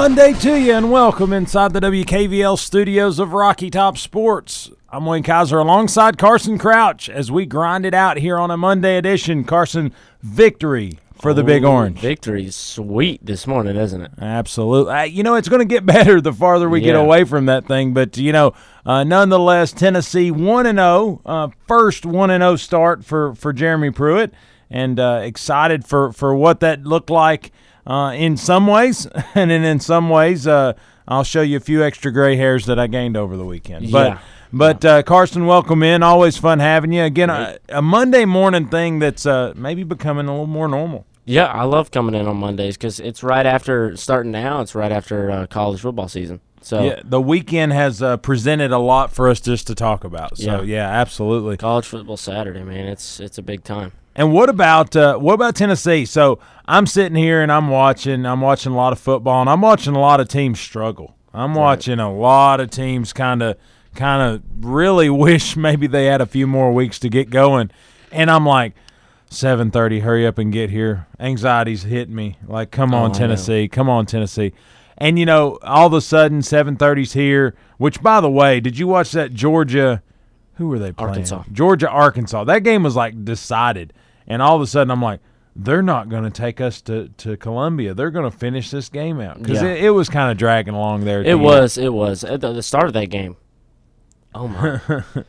Monday to you, and welcome inside the WKVL studios of Rocky Top Sports. I'm Wayne Kaiser alongside Carson Crouch as we grind it out here on a Monday edition. Carson, victory for the Big Ooh, Orange. Victory's sweet this morning, isn't it? Absolutely. Uh, you know, it's going to get better the farther we get away from that thing. But, you know, uh, nonetheless, Tennessee 1 and 0, uh, first 1 and 0 start for, for Jeremy Pruitt, and uh, excited for, for what that looked like uh, in some ways. And then in some ways, uh, I'll show you a few extra gray hairs that I gained over the weekend. But, Yeah. but uh, Carson, welcome in. Always fun having you. Again, a, a Monday morning thing that's uh, maybe becoming a little more normal. Yeah, I love coming in on Mondays because it's right after starting now. It's right after uh, college football season. So Yeah, the weekend has uh, presented a lot for us just to talk about. So yeah, Yeah. absolutely. college football Saturday, man, it's it's a big time. And what about uh, what about Tennessee? So I'm sitting here and I'm watching. I'm watching a lot of football, and I'm watching a lot of teams struggle. I'm watching a lot of teams kind of kind of really wish maybe they had a few more weeks to get going. And I'm like, 7:30, hurry up and get here. Anxiety's hitting me. Like, come Oh, on, know. Tennessee, come on, Tennessee. And you know, all of a sudden, 7:30's here. Which, by the way, did you watch that Georgia? Who were they playing? Arkansas. Georgia, Arkansas. That game was like decided, and all of a sudden, I'm like, they're not going to take us to to Columbia. They're going to finish this game out because Yeah. it, it was kind of dragging along there. It end. was it was at the, the start of that game. Oh my,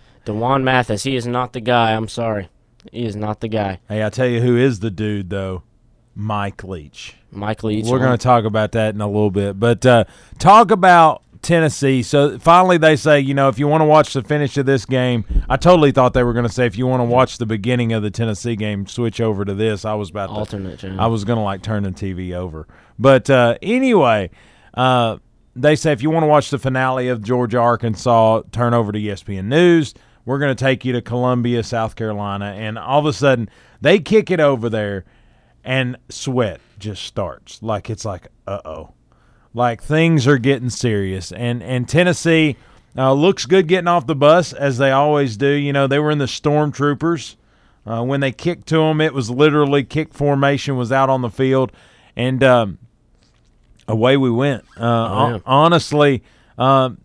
D'Wan Mathis, he is not the guy. I'm sorry, he is not the guy. Hey, I tell you, who is the dude though? Mike Leach. Mike Leach. We're going to talk about that in a little bit. But uh, talk about Tennessee. So finally, they say, you know, if you want to watch the finish of this game, I totally thought they were going to say, if you want to watch the beginning of the Tennessee game, switch over to this. I was about to, alternate. channel. I was going to like turn the TV over. But uh, anyway, uh, they say if you want to watch the finale of Georgia Arkansas, turn over to ESPN News. We're going to take you to Columbia, South Carolina. And all of a sudden, they kick it over there, and sweat just starts. Like it's like, uh oh. Like things are getting serious. And, and Tennessee uh, looks good getting off the bus, as they always do. You know, they were in the Stormtroopers. Uh, when they kicked to them, it was literally kick formation was out on the field, and um, away we went. Uh, yeah. Honestly, um,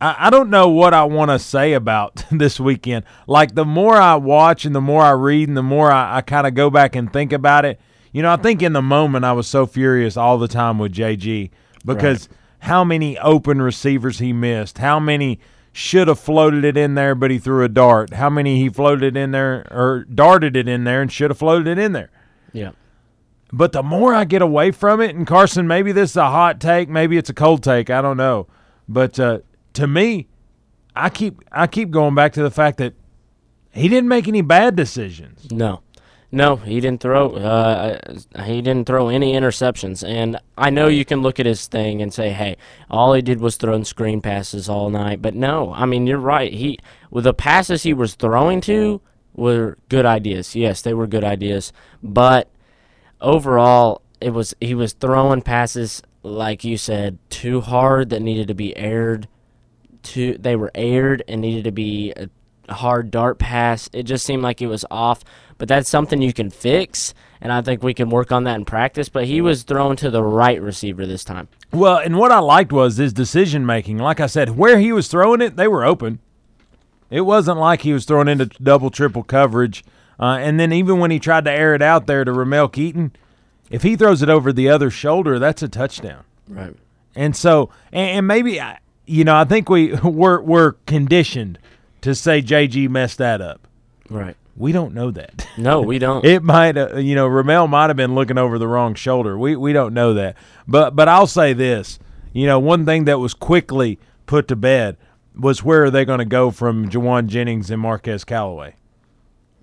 I, I don't know what I want to say about this weekend. Like the more I watch and the more I read and the more I, I kind of go back and think about it. You know, I think in the moment I was so furious all the time with JG because how many open receivers he missed, how many should have floated it in there, but he threw a dart, how many he floated in there or darted it in there and should have floated it in there. yeah. But the more I get away from it, and Carson, maybe this is a hot take, maybe it's a cold take, I don't know. But uh, to me, I keep I keep going back to the fact that he didn't make any bad decisions. No, no, he didn't throw. Uh, he didn't throw any interceptions. And I know you can look at his thing and say, "Hey, all he did was throwing screen passes all night." But no, I mean you're right. He with the passes he was throwing to were good ideas. Yes, they were good ideas. But overall, it was he was throwing passes like you said too hard that needed to be aired. Too they were aired and needed to be a hard dart pass. It just seemed like it was off, but that's something you can fix, and I think we can work on that in practice. But he was thrown to the right receiver this time. Well, and what I liked was his decision making. Like I said, where he was throwing it, they were open. It wasn't like he was throwing into double, triple coverage. Uh, and then even when he tried to air it out there to Ramel Keyton, if he throws it over the other shoulder, that's a touchdown. Right. And so, and, and maybe I- you know, I think we we're we're conditioned to say JG messed that up. Right. We don't know that. No, we don't. It might, uh, you know, Ramel might have been looking over the wrong shoulder. We we don't know that. But but I'll say this, you know, one thing that was quickly put to bed was where are they going to go from Jauan Jennings and Marquez Callaway?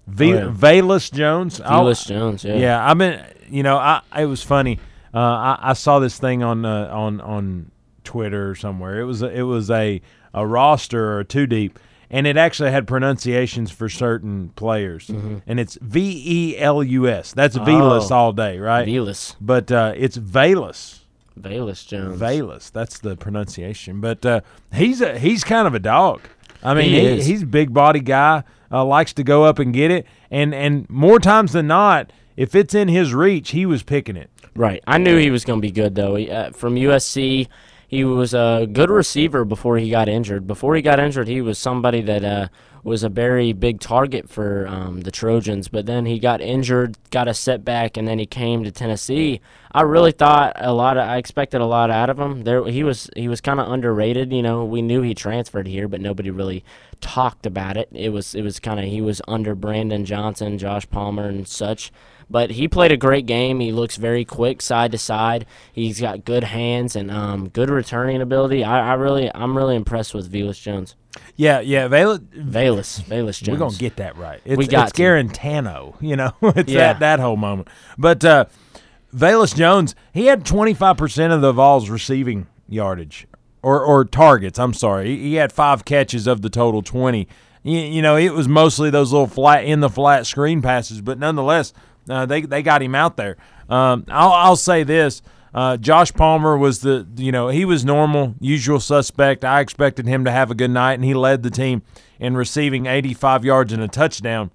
V- Oh, yeah. Valus Jones. I'll- Jones, yeah. yeah, I mean, you know, I it was funny. Uh, I, I saw this thing on uh, on on Twitter or somewhere. It was a, it was a a roster or a two deep, and it actually had pronunciations for certain players, and it's V E L U S. That's Velus Mm-hmm. Oh. all day, right? Velus. But uh, it's Valus. Velus Jones. Valus. That's the pronunciation. But uh, he's a he's kind of a dog. I mean, he he, he's a big body guy. Uh, likes to go up and get it, and and more times than not, if it's in his reach, he was picking it. Right. I knew he was going to be good, though. He, uh, from USC, he was a good receiver before he got injured. Before he got injured, he was somebody that uh, was a very big target for um, the Trojans. But then he got injured, got a setback, and then he came to Tennessee. I really thought a lot. Of, I expected a lot out of him. There, he was he was kind of underrated. You know, we knew he transferred here, but nobody really talked about it. It was it was kind of he was under Brandon Johnson, Josh Palmer, and such. But he played a great game. He looks very quick side to side. He's got good hands and um, good returning ability. I, I really, I'm really impressed with Velus Jones. Yeah, yeah. Valus, Velus, Velus Jones. we're gonna get that right. It's, We got it's to. Guarantano, you know. it's Yeah. that that whole moment. But uh, Valus Jones, he had twenty five percent of the Vols receiving yardage or or targets. I'm sorry, he, he had five catches of the total twenty. You, you know, it was mostly those little flat in the flat screen passes, but nonetheless, uh, they they got him out there. Um, I'll I'll say this. Uh, Josh Palmer was the you know he was normal usual suspect. I expected him to have a good night, and he led the team in receiving 85 yards and a touchdown.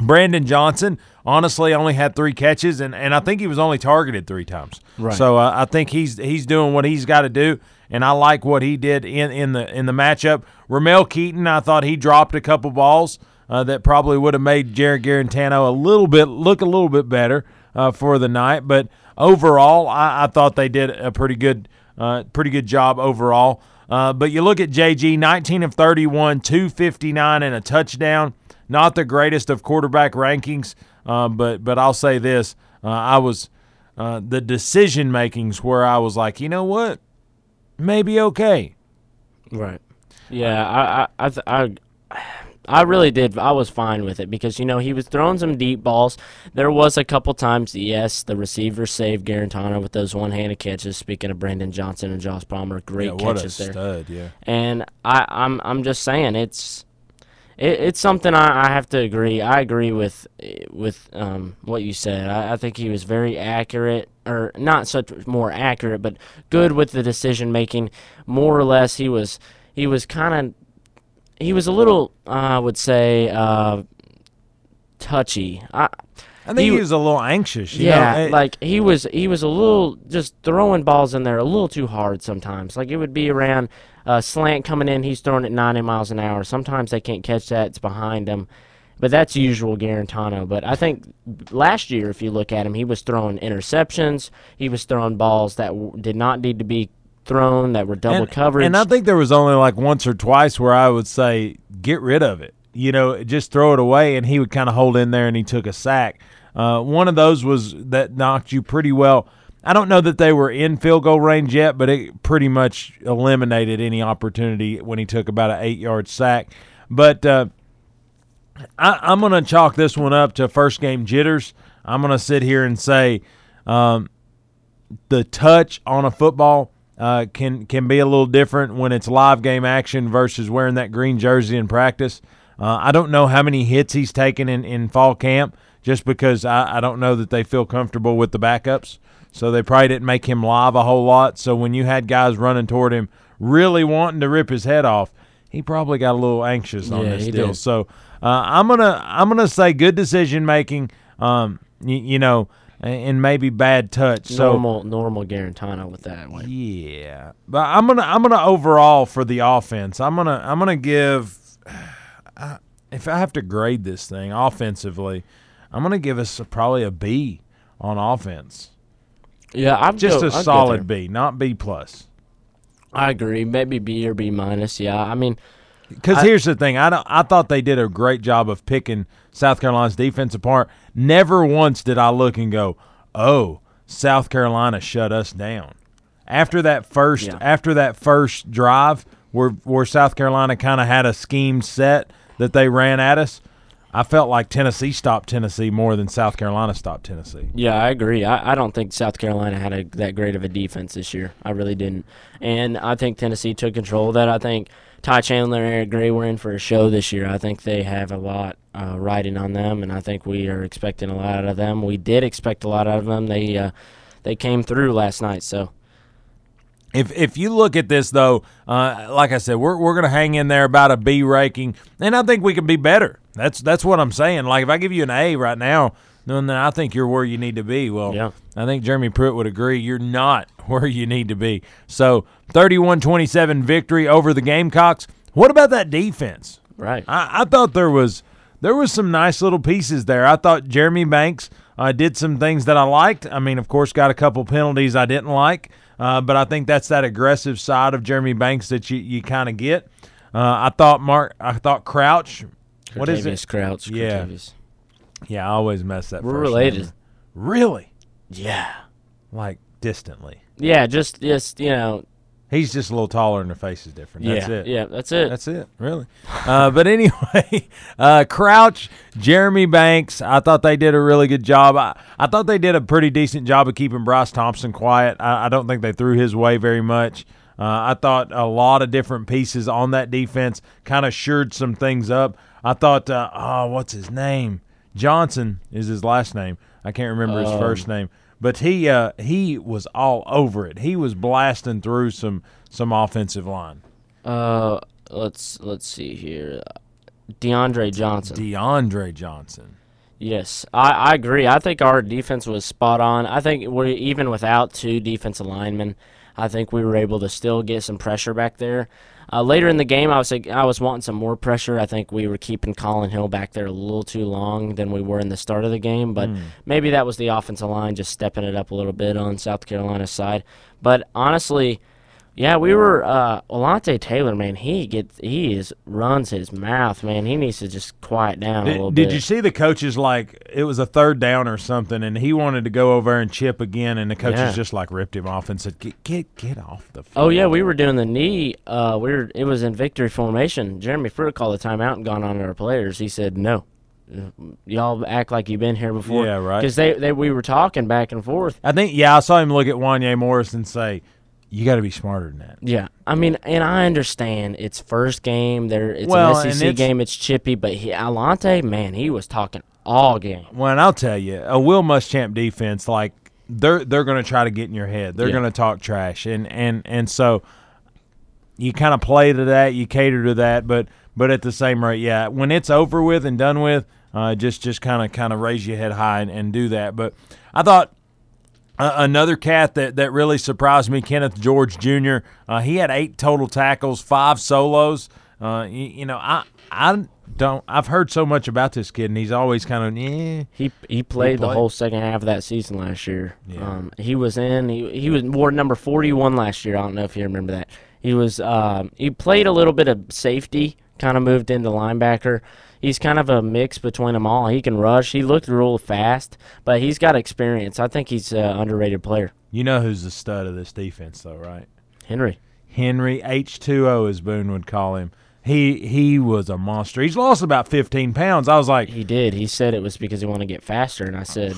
Brandon Johnson, honestly, only had three catches, and, and I think he was only targeted three times. Right. So uh, I think he's he's doing what he's got to do, and I like what he did in, in the in the matchup. Ramel Keyton, I thought he dropped a couple balls uh, that probably would have made Jarrett Guarantano a little bit look a little bit better uh, for the night, but overall, I, I thought they did a pretty good uh, pretty good job overall. Uh, but you look at JG, 19 of 31, 259 and a touchdown. Not the greatest of quarterback rankings, uh, but but I'll say this: uh, I was the decision makings where I was like, you know what, maybe okay. Right. Yeah, I, I, I, I, I really did. I was fine with it because you know he was throwing some deep balls. There was a couple times, yes, the receiver saved Guarantano with those one-handed catches. Speaking of Brandon Johnson and Josh Palmer, great catches there. stud! Yeah, And I, I'm I'm just saying it's it, it's something I, I have to agree. I agree with with um, what you said. I, I think he was very accurate, or not such more accurate, but good with the decision making. More or less, he was he was kind of he was a little I would say uh, touchy. I, I think He he, was a little anxious. you yeah, know? Eh, like he was he was a little just throwing balls in there a little too hard sometimes. Like it would be around a slant coming in, he's throwing it 90 miles an hour. Sometimes they can't catch that; it's behind them. But that's usual Guarantano. But I think last year, if you look at him, he was throwing interceptions. He was throwing balls that w- did not need to be thrown, that were double and, coverage. And I think there was only like once or twice where I would say, get rid of it. You know, just throw it away, and he would kind of hold in there, and he took a sack. Uh, one of those was that knocked you pretty well. I don't know that they were in field goal range yet, but it pretty much eliminated any opportunity when he took about an eight yard sack. But uh, I, I'm going to chalk this one up to first game jitters. I'm going to sit here and say um, the touch on a football uh, can can be a little different when it's live game action versus wearing that green jersey in practice. Uh, I don't know how many hits he's taken in, in fall camp just because I, I don't know that they feel comfortable with the backups. So they probably didn't make him live a whole lot. So when you had guys running toward him really wanting to rip his head off, he probably got a little anxious on Yeah, this deal. did. So uh, I'm gonna I'm gonna say good decision making. Um, you, you know, and, maybe bad touch. So normal normal Guarantano with that one. yeah, but I'm gonna I'm gonna overall for the offense. I'm gonna I'm gonna give. Uh, if I have to grade this thing offensively, I'm gonna give us a, probably a B on offense. Yeah, I'm Just go, a I'd solid. B, not B plus. I agree. Maybe B or B minus. Yeah, I mean, Because here's the thing, I don't, I thought they did a great job of picking South Carolina's defense apart. Never once did I look and go, "Oh, South Carolina shut us down." After that first, Yeah. after that first drive, where where South Carolina kind of had a scheme set that they ran at us, I felt like Tennessee stopped Tennessee more than South Carolina stopped Tennessee. Yeah, I agree. I, I don't think South Carolina had a, that great of a defense this year. I really didn't. And I think Tennessee took control of that. I think Ty Chandler and Eric Gray were in for a show this year. I think they have a lot uh, riding on them, and I think we are expecting a lot out of them. We did expect a lot out of them. They uh, they came through last night. So If if you look at this though, uh, like I said, we're we're gonna hang in there about a B ranking, and I think we can be better. That's that's what I'm saying. Like if I give you an A right now, then I think you're where you need to be. Well, Yeah. I think Jeremy Pruitt would agree. You're not where you need to be. So 31-27 victory over the Gamecocks. What about that defense? right. I, I thought there was there was some nice little pieces there. I thought Jeremy Banks uh, did some things that I liked. I mean, of course, got a couple penalties I didn't like, uh, but I think that's that aggressive side of Jeremy Banks that you, you kind of get. Uh, I thought Mark, I thought Crouch. What is Cratavious it? Crouch. Yeah. Yeah, I always mess that. We're first related. name. Really? Yeah. Like distantly. Yeah, just just you know. He's just a little taller and the face is different. That's yeah, it. yeah, that's it. That's it, really. Uh, but anyway, uh, Crouch, Jeremy Banks, I thought they did a really good job. I, I thought they did a pretty decent job of keeping Bryce Thompson quiet. I, I don't think they threw his way very much. Uh, I thought a lot of different pieces on that defense kind of shored some things up. I thought, uh, oh, what's his name? Johnson is his last name. I can't remember his first name, but he uh, he was all over it. He was blasting through some some offensive line. Uh, let's let's see here. DeAndre Johnson. DeAndre Johnson. Yes, I, I agree. I think our defense was spot on. I think we even without two defensive linemen, I think we were able to still get some pressure back there. Uh, later in the game, I was I was wanting some more pressure. I think we were keeping Collin Hill back there a little too long than we were in the start of the game, but maybe that was the offensive line just stepping it up a little bit on South Carolina's side. But honestly, yeah, we were uh Alontae Taylor, man, he gets he is runs his mouth, man. He needs to just quiet down a little Did, bit. did you see the coaches like it was a third down or something, and he wanted to go over and chip again, and the coaches Yeah. just like ripped him off and said, "Get get get off the." Field. Oh yeah, we were doing the knee. Uh, we were. It was in victory formation. Jeremy Pruitt called the timeout and gone on to our players. He said, "No, y'all act like you've been here before." Yeah, right. Because they, they we were talking back and forth. I think yeah, I saw him look at Wanya Morris and say, "You got to be smarter than that." Yeah, I mean, and I understand it's first game. There, it's Well, an SEC it's- game. It's chippy, but he, Alontae, man, he was talking all game. Well, and I'll tell you, a Will Muschamp defense, like they're they're going to try to get in your head. They're Yeah. going to talk trash, and and and so you kind of play to that, you cater to that, but but at the same rate, yeah, when it's over with and done with, uh, just just kind of kind of raise your head high and, and do that. But I thought. Uh, another cat that, that really surprised me, Kenneth George Jr. Uh, he had eight total tackles, five solos. Uh, you, you know, I I don't. I've heard so much about this kid, and he's always kind of yeah. He he played the played. whole second half of that season last year. Yeah. Um, he was in. He he was wore number forty one last year. I don't know if you remember that. He was. Um, he played a little bit of safety. Kind of moved into linebacker. He's kind of a mix between them all. He can rush. He looked real fast, but he's got experience. I think he's an underrated player. You know who's the stud of this defense, though, right? Henry. Henry H two O, as Boone would call him. He he was a monster. He's lost about fifteen pounds. I was like, He did. He said it was because he wanted to get faster, and I said,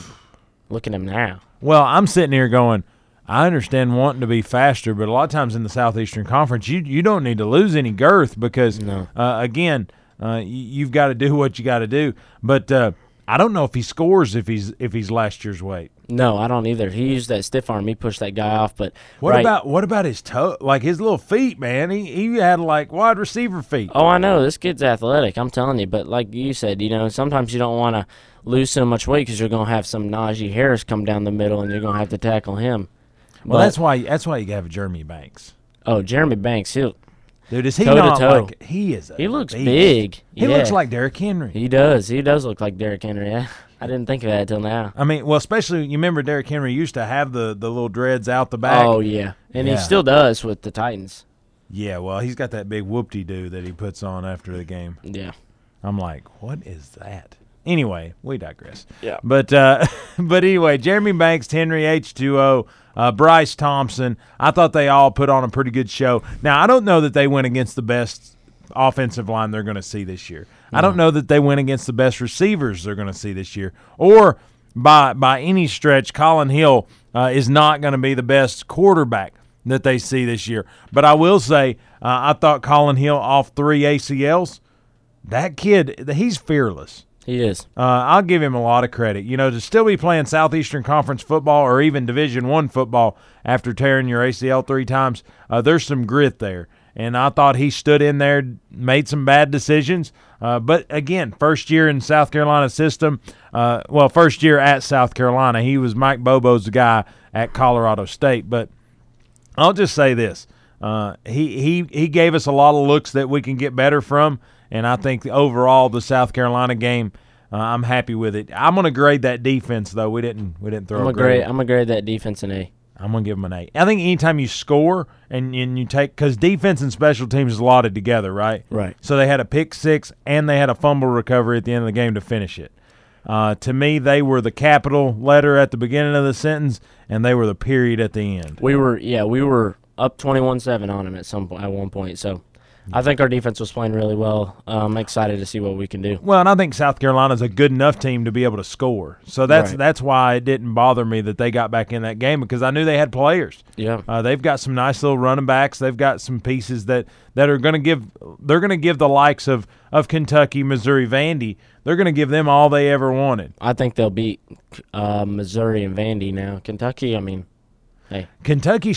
"Look at him now." well, I'm sitting here going, I understand wanting to be faster, but a lot of times in the Southeastern Conference, you you don't need to lose any girth because No. uh, again, uh, you've got to do what you got to do. But uh, I don't know if he scores if he's if he's last year's weight. No, I don't either. He used that stiff arm. He pushed that guy off, but What right- about what about his toe? Like his little feet, man. He he had like wide receiver feet. Oh, I know this kid's athletic. I'm telling you, but like you said, you know, sometimes you don't want to lose so much weight because you're gonna have some Najee Harris come down the middle, and you're gonna have to tackle him. Well, But- that's why that's why you have Jeremy Banks. oh, Jeremy Banks, he Dude, is he Toe to not toe. like he is? A he looks beast. big. He Yeah. looks like Derrick Henry. he does. He does look like Derrick Henry. Yeah, I didn't think of that until now. I mean, well, especially you remember Derrick Henry used to have the the little dreads out the back. Oh yeah, and Yeah. he still does with the Titans. Yeah, well, he's got that big whoop-de doo that he puts on after the game. Yeah. I'm like, what is that? Anyway, we digress. Yeah. But uh, but anyway, Jeremy Banks, Henry H2O, uh, Bryce Thompson. I thought they all put on a pretty good show. Now I don't know that they went against the best offensive line they're going to see this year. I don't know that they went against the best receivers they're going to see this year, or by by any stretch, Collin Hill uh, is not going to be the best quarterback that they see this year. But I will say, uh, I thought Collin Hill off three ACLs. That kid, he's fearless. He is. Uh, I'll give him a lot of credit. You know, to still be playing Southeastern Conference football or even Division One football after tearing your ACL three times, uh, there's some grit there. And I thought he stood in there, made some bad decisions. Uh, but again, first year in South Carolina system. Uh, well, first year at South Carolina, he was Mike Bobo's guy at Colorado State. But I'll just say this: uh, he he he gave us a lot of looks that we can get better from, and I think overall the South Carolina game, uh, I'm happy with it. I'm going to grade that defense though. We didn't we didn't throw I'm a gonna grade. I'm gonna grade that defense an A. I'm gonna give them an A. I think anytime you score and, and you take because defense and special teams is lauded together, right? Right. So they had a pick six and they had a fumble recovery at the end of the game to finish it. Uh, to me, they were the capital letter at the beginning of the sentence, and they were the period at the end. We were yeah we were up 21-7 on them at some point at one point. So I think our defense was playing really well. I'm excited to see what we can do. Well, and I think South Carolina's a good enough team to be able to score. So that's Right. that's why it didn't bother me that they got back in that game because I knew they had players. Yeah. Uh, they've got some nice little running backs. They've got some pieces that, that are going to give they're going to give the likes of of Kentucky, Missouri, Vandy. They're going to give them all they ever wanted. I think they'll beat uh, Missouri and Vandy now. Kentucky, I mean, hey, Kentucky,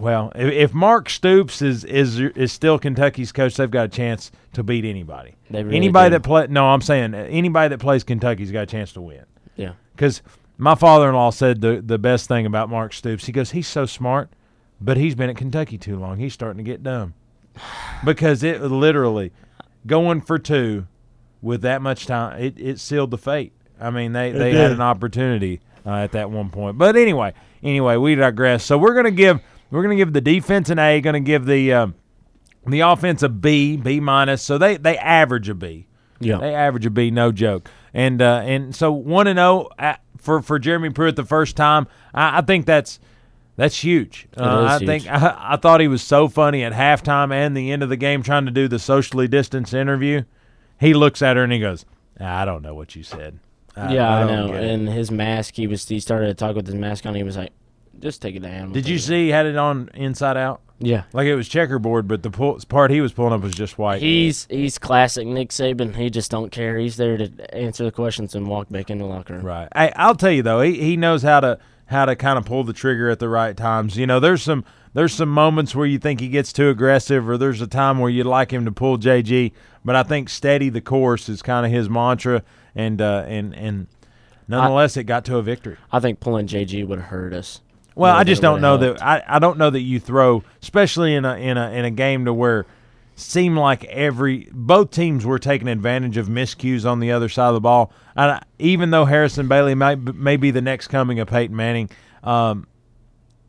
well, if, if Mark Stoops is is is still Kentucky's coach, they've got a chance to beat anybody. They really anybody do. that play no, I'm saying anybody that plays Kentucky's got a chance to win. yeah. Because my father-in-law said the the best thing about Mark Stoops. He goes, he's so smart, but he's been at Kentucky too long. He's starting to get dumb. Because it literally going for two with that much time, it, it sealed the fate. I mean, they they had an opportunity uh, at that one point. But anyway, anyway, we digress. So we're gonna give we're gonna give the defense an A. Going to give the um, the offense a B, B minus. So they they average a B. Yeah. They average a B, no joke. And uh, and so one and zero for for Jeremy Pruitt the first time. I, I think that's that's huge. Uh, I huge. think I, I thought he was so funny at halftime and the end of the game trying to do the socially distanced interview. He looks at her and he goes, "I don't know what you said." yeah, I, know. And his mask, he was he started to talk with his mask on. He was like, "Just take it down." Did you see he had it on inside out? Yeah. Like it was checkerboard, but the pull, part he was pulling up was just white. He's he's classic Nick Saban. He just don't care. He's there to answer the questions and walk back in the locker room. Right. I, I'll tell you though, he, he knows how to how to kind of pull the trigger at the right times. You know, there's some there's some moments where you think he gets too aggressive, or there's a time where you'd like him to pull JG. But I think steady the course is kind of his mantra, and uh, and and nonetheless, it got to a victory. I think pulling JG would have hurt us. Well, I just don't know helped. that I, I don't know that you throw, especially in a in a in a game to where seemed like every both teams were taking advantage of miscues on the other side of the ball. And I, even though Harrison Bailey might b- may be the next coming of Peyton Manning, um,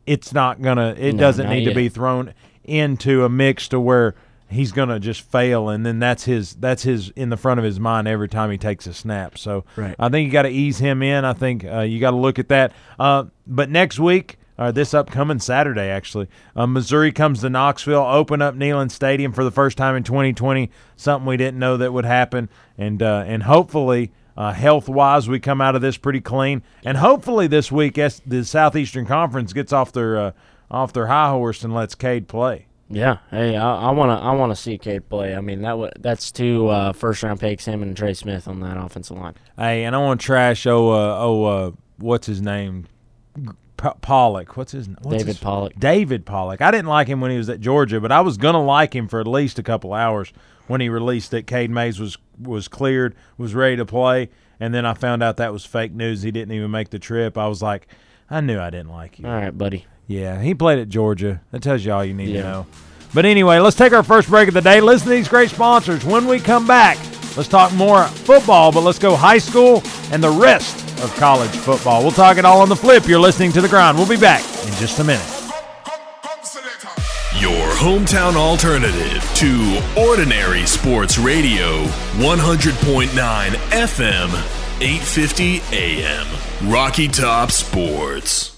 it's not gonna. It No, doesn't need to be thrown into a mix to where he's gonna just fail, and then that's his that's his in the front of his mind every time he takes a snap. So Right. I think you got to ease him in. I think uh, you got to look at that. Uh, but next week, uh, this upcoming Saturday, actually, uh, Missouri comes to Knoxville, open up Neyland Stadium for the first time in 2020. Something we didn't know that would happen, and uh, and hopefully. Uh, health wise, we come out of this pretty clean, and hopefully this week, the Southeastern Conference gets off their uh, off their high horse and lets Cade play. Yeah. Hey, I want to I want to see Cade play. I mean that w- that's two uh, first round picks, him and Trey Smith on that offensive line. Hey, and I want to trash oh uh, oh uh, what's his name? P- Pollack. What's his name? David Pollack. David Pollack. I didn't like him when he was at Georgia, but I was gonna like him for at least a couple hours when he released that Cade Mays was was cleared, was ready to play, and then I found out that was fake news. He didn't even make the trip. I was like, I knew I didn't like you. All right, buddy. Yeah, he played at Georgia. That tells you all you need Yeah. to know. But anyway, let's take our first break of the day. Listen to these great sponsors. When we come back, let's talk more football, but let's go high school and the rest of college football. We'll talk it all on the flip. You're listening to The Grind. We'll be back in just a minute. Your hometown alternative to Ordinary Sports Radio, 100.9 FM, 850 AM. Rocky Top Sports.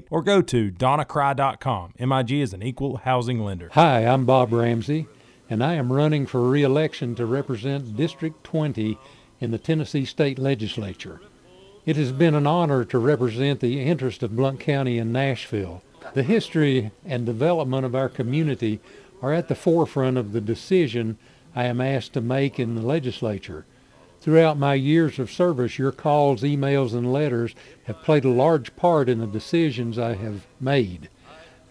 or go to donnacry.com. MIG is an equal housing lender. Hi, I'm Bob Ramsey, and I am running for re-election to represent District 20 in the Tennessee State Legislature. It has been an honor to represent the interest of Blount County and Nashville. The history and development of our community are at the forefront of the decision I am asked to make in the legislature. Throughout my years of service, your calls, emails, and letters have played a large part in the decisions I have made.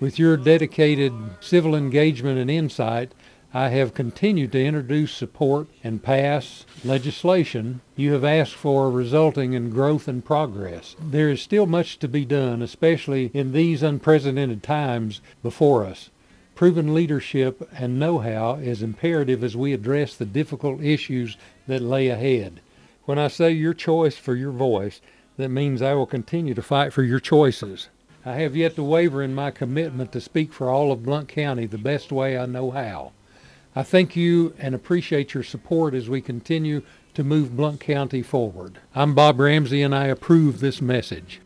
With your dedicated civil engagement and insight, I have continued to introduce support and pass legislation you have asked for resulting in growth and progress. There is still much to be done, especially in these unprecedented times before us. Proven leadership and know-how is imperative as we address the difficult issues that lay ahead. When I say your choice for your voice, that means I will continue to fight for your choices. I have yet to waver in my commitment to speak for all of Blount County the best way I know how. I thank you and appreciate your support as we continue to move Blount County forward. I'm Bob Ramsey and I approve this message.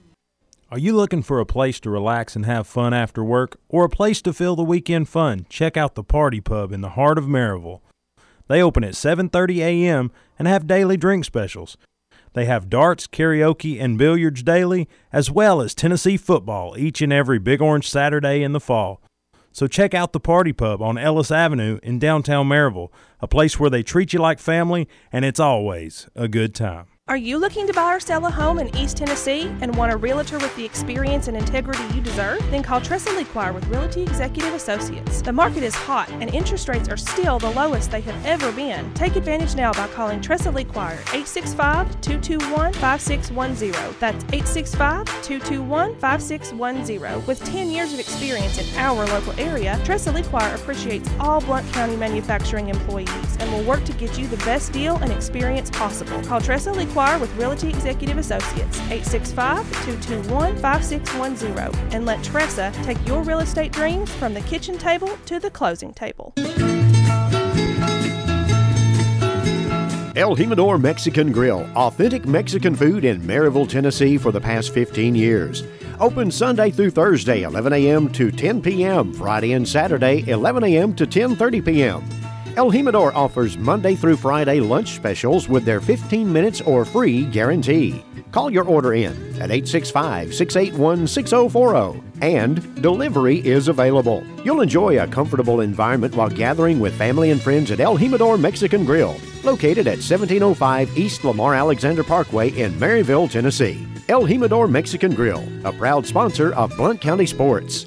Are you looking for a place to relax and have fun after work or a place to fill the weekend fun? Check out the Party Pub in the heart of Maryville. They open at 7:30 a.m. and have daily drink specials. They have darts, karaoke, and billiards daily, as well as Tennessee football each and every Big Orange Saturday in the fall. So check out the Party Pub on Ellis Avenue in downtown Maryville, a place where they treat you like family and it's always a good time. Are you looking to buy or sell a home in East Tennessee and want a realtor with the experience and integrity you deserve? Then call Tressa Lequire with Realty Executive Associates. The market is hot and interest rates are still the lowest they have ever been. Take advantage now by calling Tressa Lequire 865-221-5610. That's 865-221-5610. With 10 years of experience in our local area, Tressa Lequire appreciates all Blount County manufacturing employees and will work to get you the best deal and experience possible. Call Tressa Lequire with Realty Executive Associates, 865-221-5610, and let Tressa take your real estate dreams from the kitchen table to the closing table. El Jimador Mexican Grill, authentic Mexican food in Maryville, Tennessee for the past 15 years. Open Sunday through Thursday, 11 a.m. to 10 p.m., Friday and Saturday, 11 a.m. to 10:30 p.m. El Jimador offers Monday through Friday lunch specials with their 15 minutes or free guarantee. Call your order in at 865 681 6040 and delivery is available. You'll enjoy a comfortable environment while gathering with family and friends at El Jimador Mexican Grill, located at 1705 East Lamar Alexander Parkway in Maryville, Tennessee. El Jimador Mexican Grill, a proud sponsor of Blount County Sports.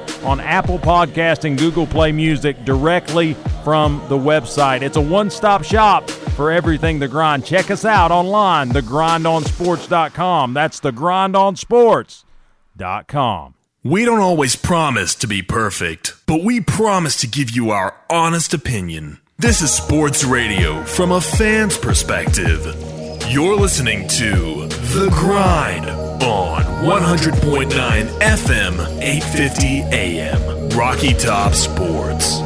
on Apple Podcast and Google Play Music directly from the website. It's a one-stop shop for everything The Grind. Check us out online, thegrindonsports.com. That's thegrindonsports.com. We don't always promise to be perfect, but we promise to give you our honest opinion. This is sports radio from a fan's perspective. You're listening to The Grind on 100.9 FM, 850 AM. Rocky Top Sports.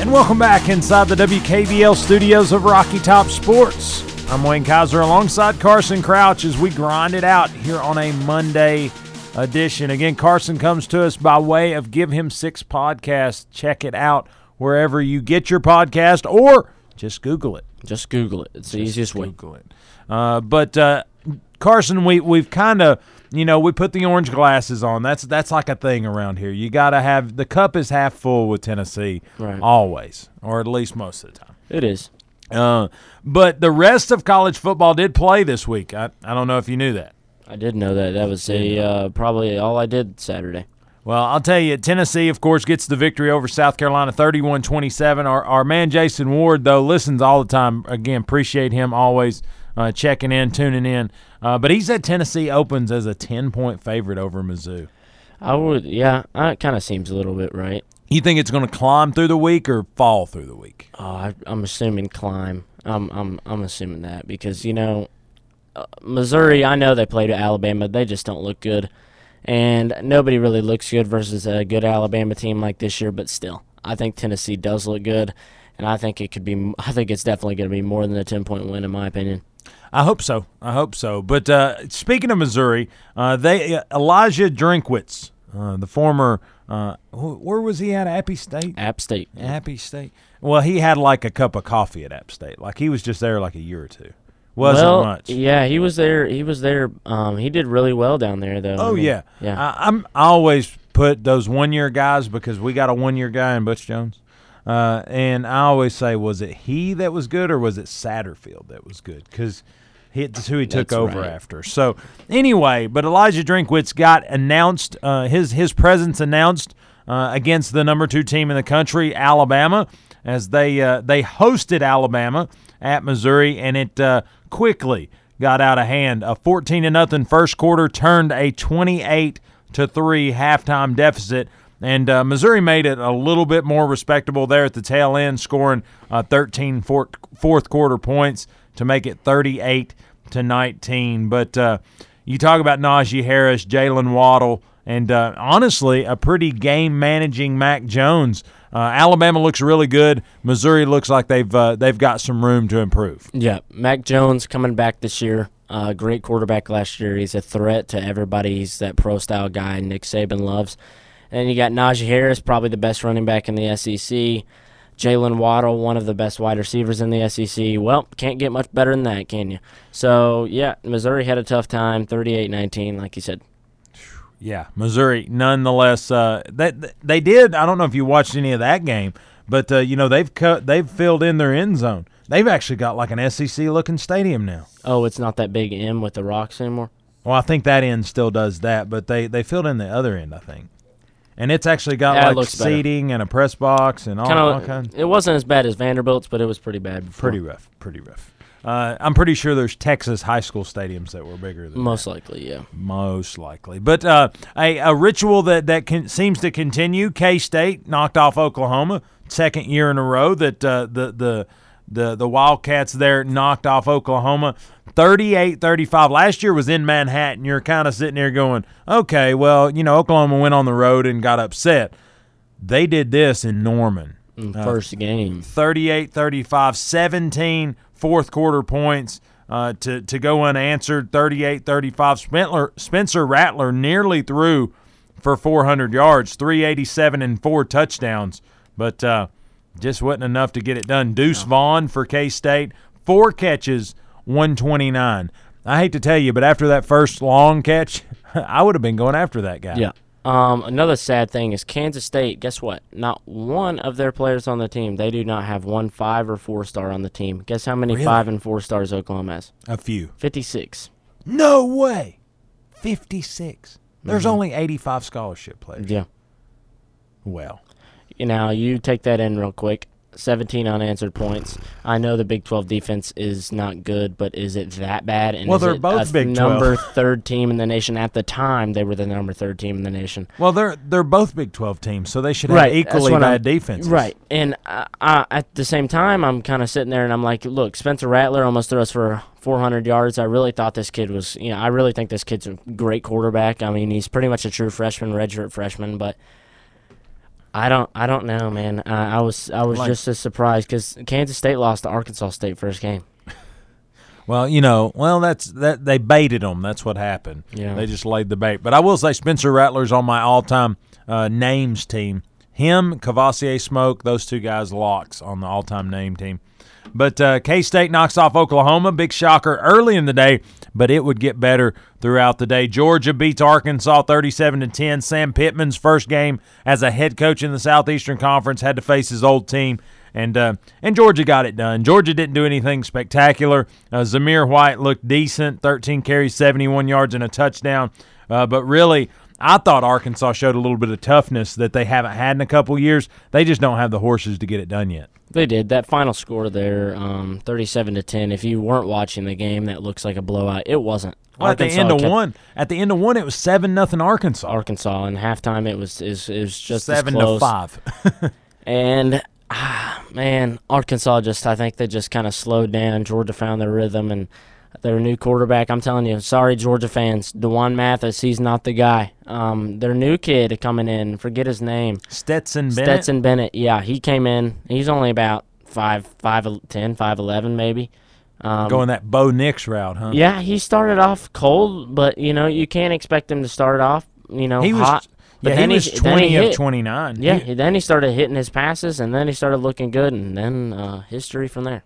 And welcome back inside the WKVL studios of Rocky Top Sports. I'm Wayne Kaiser alongside Carson Crouch as we grind it out here on a Monday edition. Again, Carson comes to us by way of Give Him Six podcast. Check it out wherever you get your podcast or just Google it. Just Google it. It's the easiest way. Google it. Uh, but uh, Carson, we we've kind of you know we put the orange glasses on. That's that's like a thing around here. You got to have the cup is half full with Tennessee, Right. always, or at least most of the time. It is. Uh, but the rest of college football did play this week. I, I don't know if you knew that. I did know that. That was a uh, probably all I did Saturday. Well, I'll tell you, Tennessee, of course, gets the victory over South Carolina 31 27. Our, our man Jason Ward, though, listens all the time. Again, appreciate him always uh, checking in, tuning in. Uh, but he said Tennessee opens as a 10 point favorite over Mizzou. I would, yeah. That kind of seems a little bit right. You think it's going to climb through the week or fall through the week? Oh, I, I'm assuming climb. I'm I'm I'm assuming that because you know, uh, Missouri. I know they played Alabama. They just don't look good, and nobody really looks good versus a good Alabama team like this year. But still, I think Tennessee does look good, and I think it could be. I think it's definitely going to be more than a ten point win in my opinion. I hope so. I hope so. But uh, speaking of Missouri, uh, they uh, Elijah Drinkwitz, uh, the former, uh, wh- where was he at? Appy State. App State. Appy State. Well, he had like a cup of coffee at App State. Like he was just there like a year or two. Wasn't well, much. Yeah, he was there. He was there. Um, he did really well down there, though. I Oh mean, yeah, yeah. I, I'm I always put those one year guys because we got a one year guy in Butch Jones, uh, and I always say, was it he that was good or was it Satterfield that was good? Because it's who he took That's over right. after. So anyway, but Elijah Drinkwitz got announced uh, his his presence announced uh, against the number two team in the country, Alabama, as they uh, they hosted Alabama at Missouri, and it uh, quickly got out of hand. A 14 to nothing first quarter turned a 28 to three halftime deficit. And uh, Missouri made it a little bit more respectable there at the tail end, scoring uh, 13 fourth, fourth quarter points to make it 38 to 19. But uh, you talk about Najee Harris, Jaylen Waddle, and uh, honestly, a pretty game managing Mac Jones. Uh, Alabama looks really good. Missouri looks like they've uh, they've got some room to improve. Yeah, Mac Jones coming back this year. Uh, great quarterback last year. He's a threat to everybody. He's that pro style guy Nick Saban loves. And you got Najee Harris, probably the best running back in the SEC. Jaylen Waddle, one of the best wide receivers in the SEC. Well, can't get much better than that, can you? So, yeah, Missouri had a tough time, 38 19, like you said. Yeah, Missouri, nonetheless, uh, they they did. I don't know if you watched any of that game, but uh, you know they've cut, they've filled in their end zone. They've actually got like an SEC looking stadium now. Oh, it's not that big M with the rocks anymore? Well, I think that end still does that, but they they filled in the other end, I think, and it's actually got Yeah, it like looks better. seating and a press box and all, all Kind kinds. of. It wasn't as bad as Vanderbilt's, but it was pretty bad. Before. Pretty rough, pretty rough. Uh, I'm pretty sure there's Texas high school stadiums that were bigger than that. Most likely, yeah. Most likely, but uh, a, a ritual that that can, seems to continue. K State knocked off Oklahoma, second year in a row that uh, the the the the Wildcats there knocked off Oklahoma, 38-35. Last year was in Manhattan. You're kind of sitting there going, okay, well, you know, Oklahoma went on the road and got upset. They did this in Norman. Mm, First game. 38 35, 17 fourth quarter points uh, to, to go unanswered, 38 35. Spencer, Spencer Rattler nearly threw for 400 yards, 387 and four touchdowns, but uh, just wasn't enough to get it done. Deuce Vaughn for K State, four catches, 129. I hate to tell you, but after that first long catch, I would have been going after that guy. Yeah. Um, another sad thing is Kansas State. Guess what? Not one of their players on the team. They do not have one five or four star on the team. Guess how many Really? five and four stars Oklahoma has? A few. Fifty six. No way. 56. There's only 85 scholarship players. Yeah. Well, You know, you take that in real quick. 17 unanswered points. I know the Big 12 defense is not good, but is it that bad? And Well, they're both Big 12. number third team in the nation. At the time, they were the number third team in the nation. well, they're they're both Big 12 teams, so they should have Right, equally what I'm- bad defenses. Right, and uh, uh, at the same time, I'm kind of sitting there and I'm like, look, Spencer Rattler almost threw us for 400 yards. I really thought this kid was, you know, I really think this kid's a great quarterback. I mean, he's pretty much a true freshman, redshirt freshman, but I don't. I don't know, man. Uh, I was. I was Like- just as surprised because Kansas State lost to Arkansas State first game. Well, you know, well that's that they baited them. That's what happened. Yeah. They just laid the bait. But I will say Spencer Rattler's on my all-time uh, names team. Him, Kavosiey Smoke, those two guys locks on the all-time name team. But uh, K State knocks off Oklahoma. Big shocker early in the day, but it would get better throughout the day. Georgia beats Arkansas 37 to 10. Sam Pittman's first game as a head coach in the Southeastern Conference had to face his old team, and uh, and Georgia got it done. Georgia didn't do anything spectacular. Uh, Zamir White looked decent, 13 carries, 71 yards, and a touchdown. Uh, but really, I thought Arkansas showed a little bit of toughness that they haven't had in a couple years. They just don't have the horses to get it done yet. They did that final score there, um, thirty-seven to ten. If you weren't watching the game, that looks like a blowout. It wasn't. Well, at the end of one, at the end of one, it was seven nothing Arkansas. Arkansas and halftime it was is it was just seven to five. And ah, man, Arkansas just I think they just kind of slowed down. Georgia found their rhythm and their new quarterback. I'm telling you, sorry Georgia fans, D'Wan Mathis, he's not the guy. Um, their new kid coming in, forget his name, Stetson Bennett. Stetson Bennett. Yeah, he came in. He's only about five, five, ten, five, eleven, maybe. Um, going that Bo Nix route, huh? yeah, he started off cold, but you know you can't expect him to start off, you know, he was. hot. But yeah, then he was then twenty of hit. twenty nine. Yeah, then he started hitting his passes, and then he started looking good, and then uh, history from there.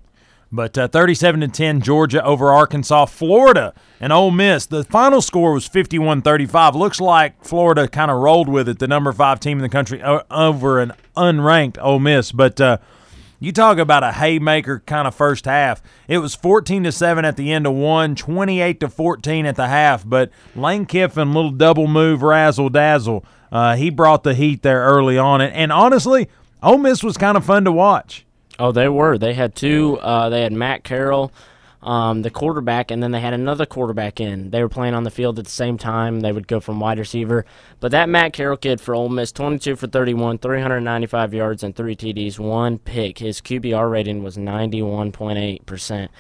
But uh, 37 to 10, Georgia over Arkansas, Florida, and Ole Miss. The final score was 51 35. Looks like Florida kind of rolled with it, the number five team in the country, over an unranked Ole Miss. But uh, you talk about a haymaker kind of first half. It was 14 to 7 at the end of one, 28 to 14 at the half. But Lane Kiffin, little double move, razzle dazzle. Uh, he brought the heat there early on. And, and honestly, Ole Miss was kind of fun to watch. Oh, they were. They had two. Uh, they had Matt Corral, um, the quarterback, and then they had another quarterback in. They were playing on the field at the same time. They would go from wide receiver. But that Matt Corral kid for Ole Miss, 22 for 31, 395 yards and three TDs, one pick. His QBR rating was 91.8 percent.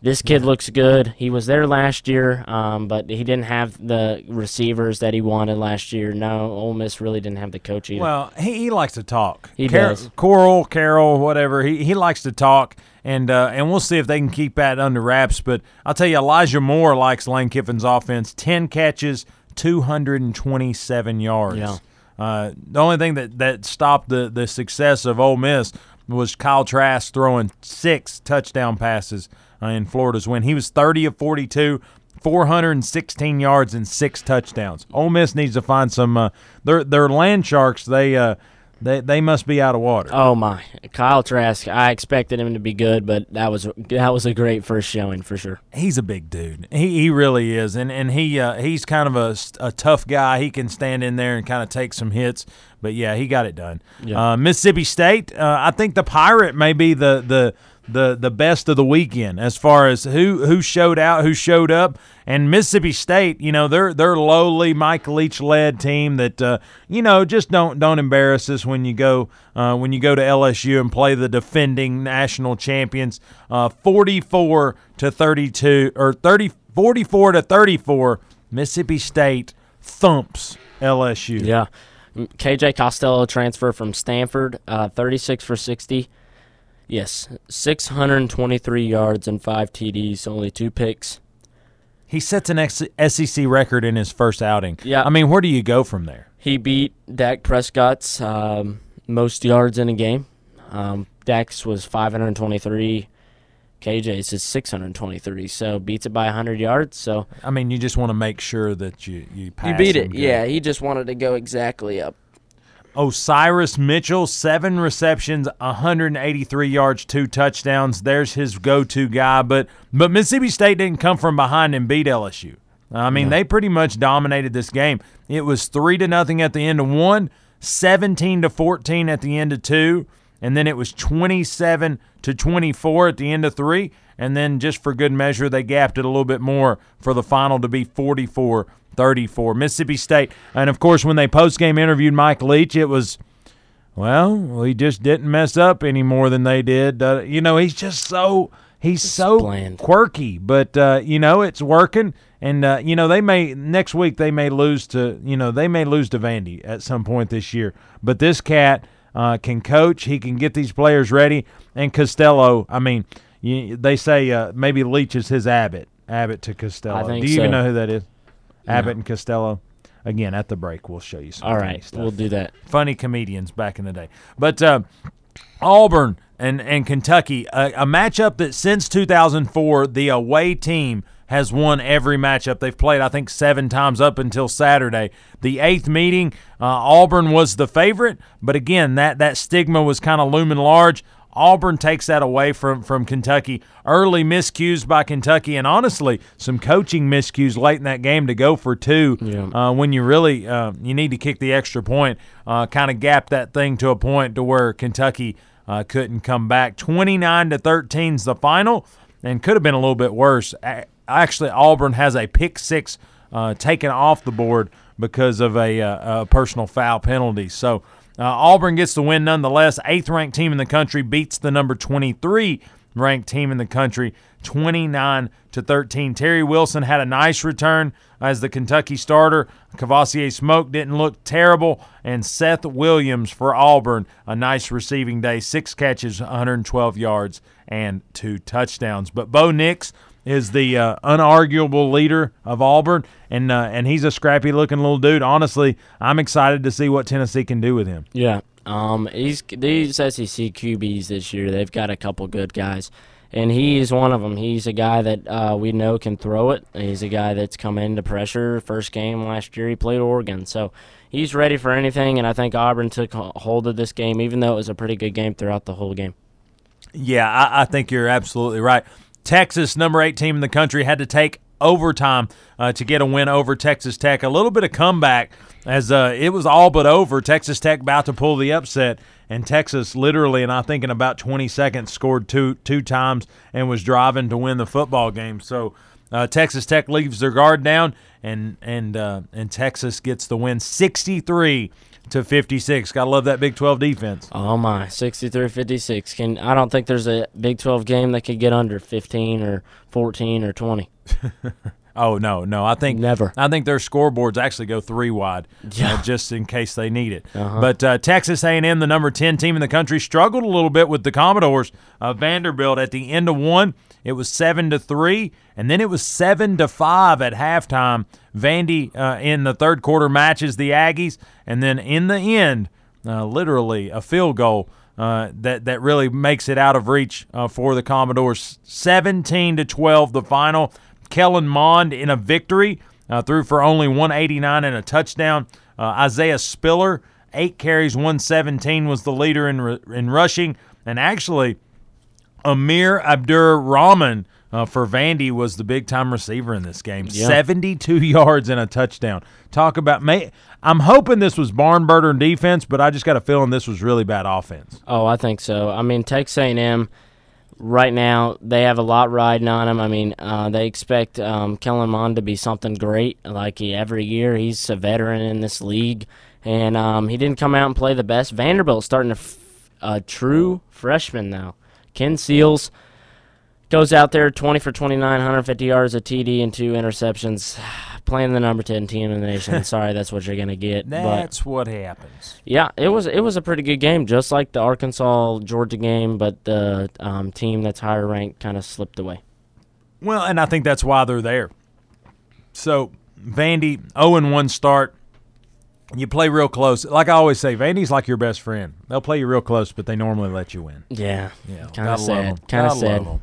This kid looks good. He was there last year, um, but he didn't have the receivers that he wanted last year. No, Ole Miss really didn't have the coach either. Well, he, he likes to talk. He Car- does. Coral, Carol, whatever. He he likes to talk, and uh, and we'll see if they can keep that under wraps. But I'll tell you, Elijah Moore likes Lane Kiffin's offense. Ten catches, two hundred and twenty-seven yards. Yeah. Uh, the only thing that, that stopped the, the success of Ole Miss was Kyle Trask throwing six touchdown passes uh, in Florida's win. He was 30 of 42, 416 yards and six touchdowns. Ole Miss needs to find some. Uh, their their land sharks. They uh, they they must be out of water. Oh my, Kyle Trask! I expected him to be good, but that was that was a great first showing for sure. He's a big dude. He he really is, and and he uh, he's kind of a, a tough guy. He can stand in there and kind of take some hits. But yeah, he got it done. Yeah. Uh, Mississippi State. Uh, I think the Pirate may be the the. The, the best of the weekend as far as who who showed out, who showed up, and Mississippi State. You know they're they're lowly Mike Leach led team that uh, you know just don't don't embarrass us when you go uh, when you go to LSU and play the defending national champions. Uh, Forty four to thirty two or 30, 44 to thirty four. Mississippi State thumps LSU. Yeah, KJ Costello transfer from Stanford, uh, 36 for 60. Yes, 623 yards and five TDs, only two picks. He sets an SEC record in his first outing. Yeah. I mean, where do you go from there? He beat Dak Prescott's um, most yards in a game. Um, Dak's was 523. KJ's is 623, so beats it by 100 yards. So I mean, you just want to make sure that you you pass you beat it. good. Yeah, he just wanted to go exactly up. Osirus Mitchell, seven receptions, 183 yards, two touchdowns. There's his go-to guy. But but Mississippi State didn't come from behind and beat LSU. I mean, they pretty much dominated this game. It was three to nothing at the end of one, 17 to 14 at the end of two, and then it was 27 to 24 at the end of three. And then just for good measure, they gapped it a little bit more for the final to be 44 34. Mississippi State. And of course, when they post game interviewed Mike Leach, it was, well, we just didn't mess up any more than they did. Uh, you know, he's just so He's so bland. quirky, but uh, you know it's working. And uh, you know they may next week they may lose to you know they may lose to Vandy at some point this year. But this cat uh, can coach. He can get these players ready. And Costello, I mean, you, they say uh, maybe Leach is his Abbott. Abbott to Costello. Do you even know who that is? Abbott and Costello. Again, at the break, we'll show you some All funny right, stuff we'll do that. funny comedians back in the day. But uh, Auburn and, and Kentucky, a, a matchup that since 2004, the away team has won every matchup. They've played, I think, seven times up until Saturday. The eighth meeting, uh, Auburn was the favorite, but again, that, that stigma was kind of looming large. Auburn takes that away from, from Kentucky. Early miscues by Kentucky, and honestly, some coaching miscues late in that game to go for two Yeah. uh, when you really uh, you need to kick the extra point. Uh, kind of gap that thing to a point to where Kentucky uh, couldn't come back. Twenty nine to thirteen is the final, and could have been a little bit worse. Actually, Auburn has a pick six uh, taken off the board because of a, uh, a personal foul penalty. So. Uh, Auburn gets the win nonetheless. Eighth ranked team in the country beats the number 23 ranked team in the country 29 to 13. Terry Wilson had a nice return as the Kentucky starter. Kavosiey Smoke didn't look terrible. And Seth Williams for Auburn, a nice receiving day. Six catches, 112 yards, and two touchdowns. But Bo Nix is the uh, unarguable leader of Auburn, and uh, and he's a scrappy looking little dude. Honestly, I'm excited to see what Tennessee can do with him. Yeah. Um, he's these SEC QBs this year. They've got a couple good guys, and he is one of them. He's a guy that uh, we know can throw it. He's a guy that's come into pressure. First game last year, he played Oregon, so he's ready for anything. And I think Auburn took hold of this game, even though it was a pretty good game throughout the whole game. Yeah, I, I think you're absolutely right. Texas, number eight team in the country, had to take overtime uh, to get a win over Texas Tech. A little bit of comeback as uh, it was all but over. Texas Tech about to pull the upset, and Texas literally, and I think in about 20 seconds, scored two two times and was driving to win the football game. So uh, Texas Tech leaves their guard down, and and uh, and Texas gets the win, 63 to 56. Gotta love that Big 12 defense. Oh my, 63-56. Can I don't think there's a Big 12 game that could get under 15 or 14 or 20. Oh no, no! I think Never. I think their scoreboards actually go three wide, Yeah. uh, just in case they need it. Uh-huh. But uh, Texas A&M, the number ten team in the country, struggled a little bit with the Commodores. Uh, Vanderbilt at the end of one, it was seven to three, and then it was seven to five at halftime. Vandy uh, in the third quarter matches the Aggies, and then in the end, uh, literally a field goal. Uh, that that really makes it out of reach uh, for the Commodores. 17 to 12, the final. Kellen Mond in a victory, uh, threw for only 189 and a touchdown. Uh, Isaiah Spiller, eight carries, 117, was the leader in ru- in rushing, and actually Amir Abdur Rahman uh, for Vandy was the big time receiver in this game. Yeah. 72 yards and a touchdown. Talk about may I'm hoping this was barn burner defense, but I just got a feeling this was really bad offense. Oh, I think so. I mean, Texas A&M right now they have a lot riding on him. I mean, uh, they expect um, Kellen Mond to be something great. Like he, every year, he's a veteran in this league, and um, he didn't come out and play the best. Vanderbilt's starting a, f- a true freshman now. Ken Seals goes out there 20 for 29, 150 yards, a TD, and two interceptions. Playing the number 10 team in the nation. Sorry, that's what you're going to get. but That's what happens. yeah, it was it was a pretty good game, just like the Arkansas Georgia game, but the um, team that's higher ranked kind of slipped away. Well, and I think that's why they're there. So Vandy, 0 1 start. You play real close. Like I always say, Vandy's like your best friend. They'll play you real close, but they normally let you win. Yeah, Yeah, kind of sad. Kind of sad.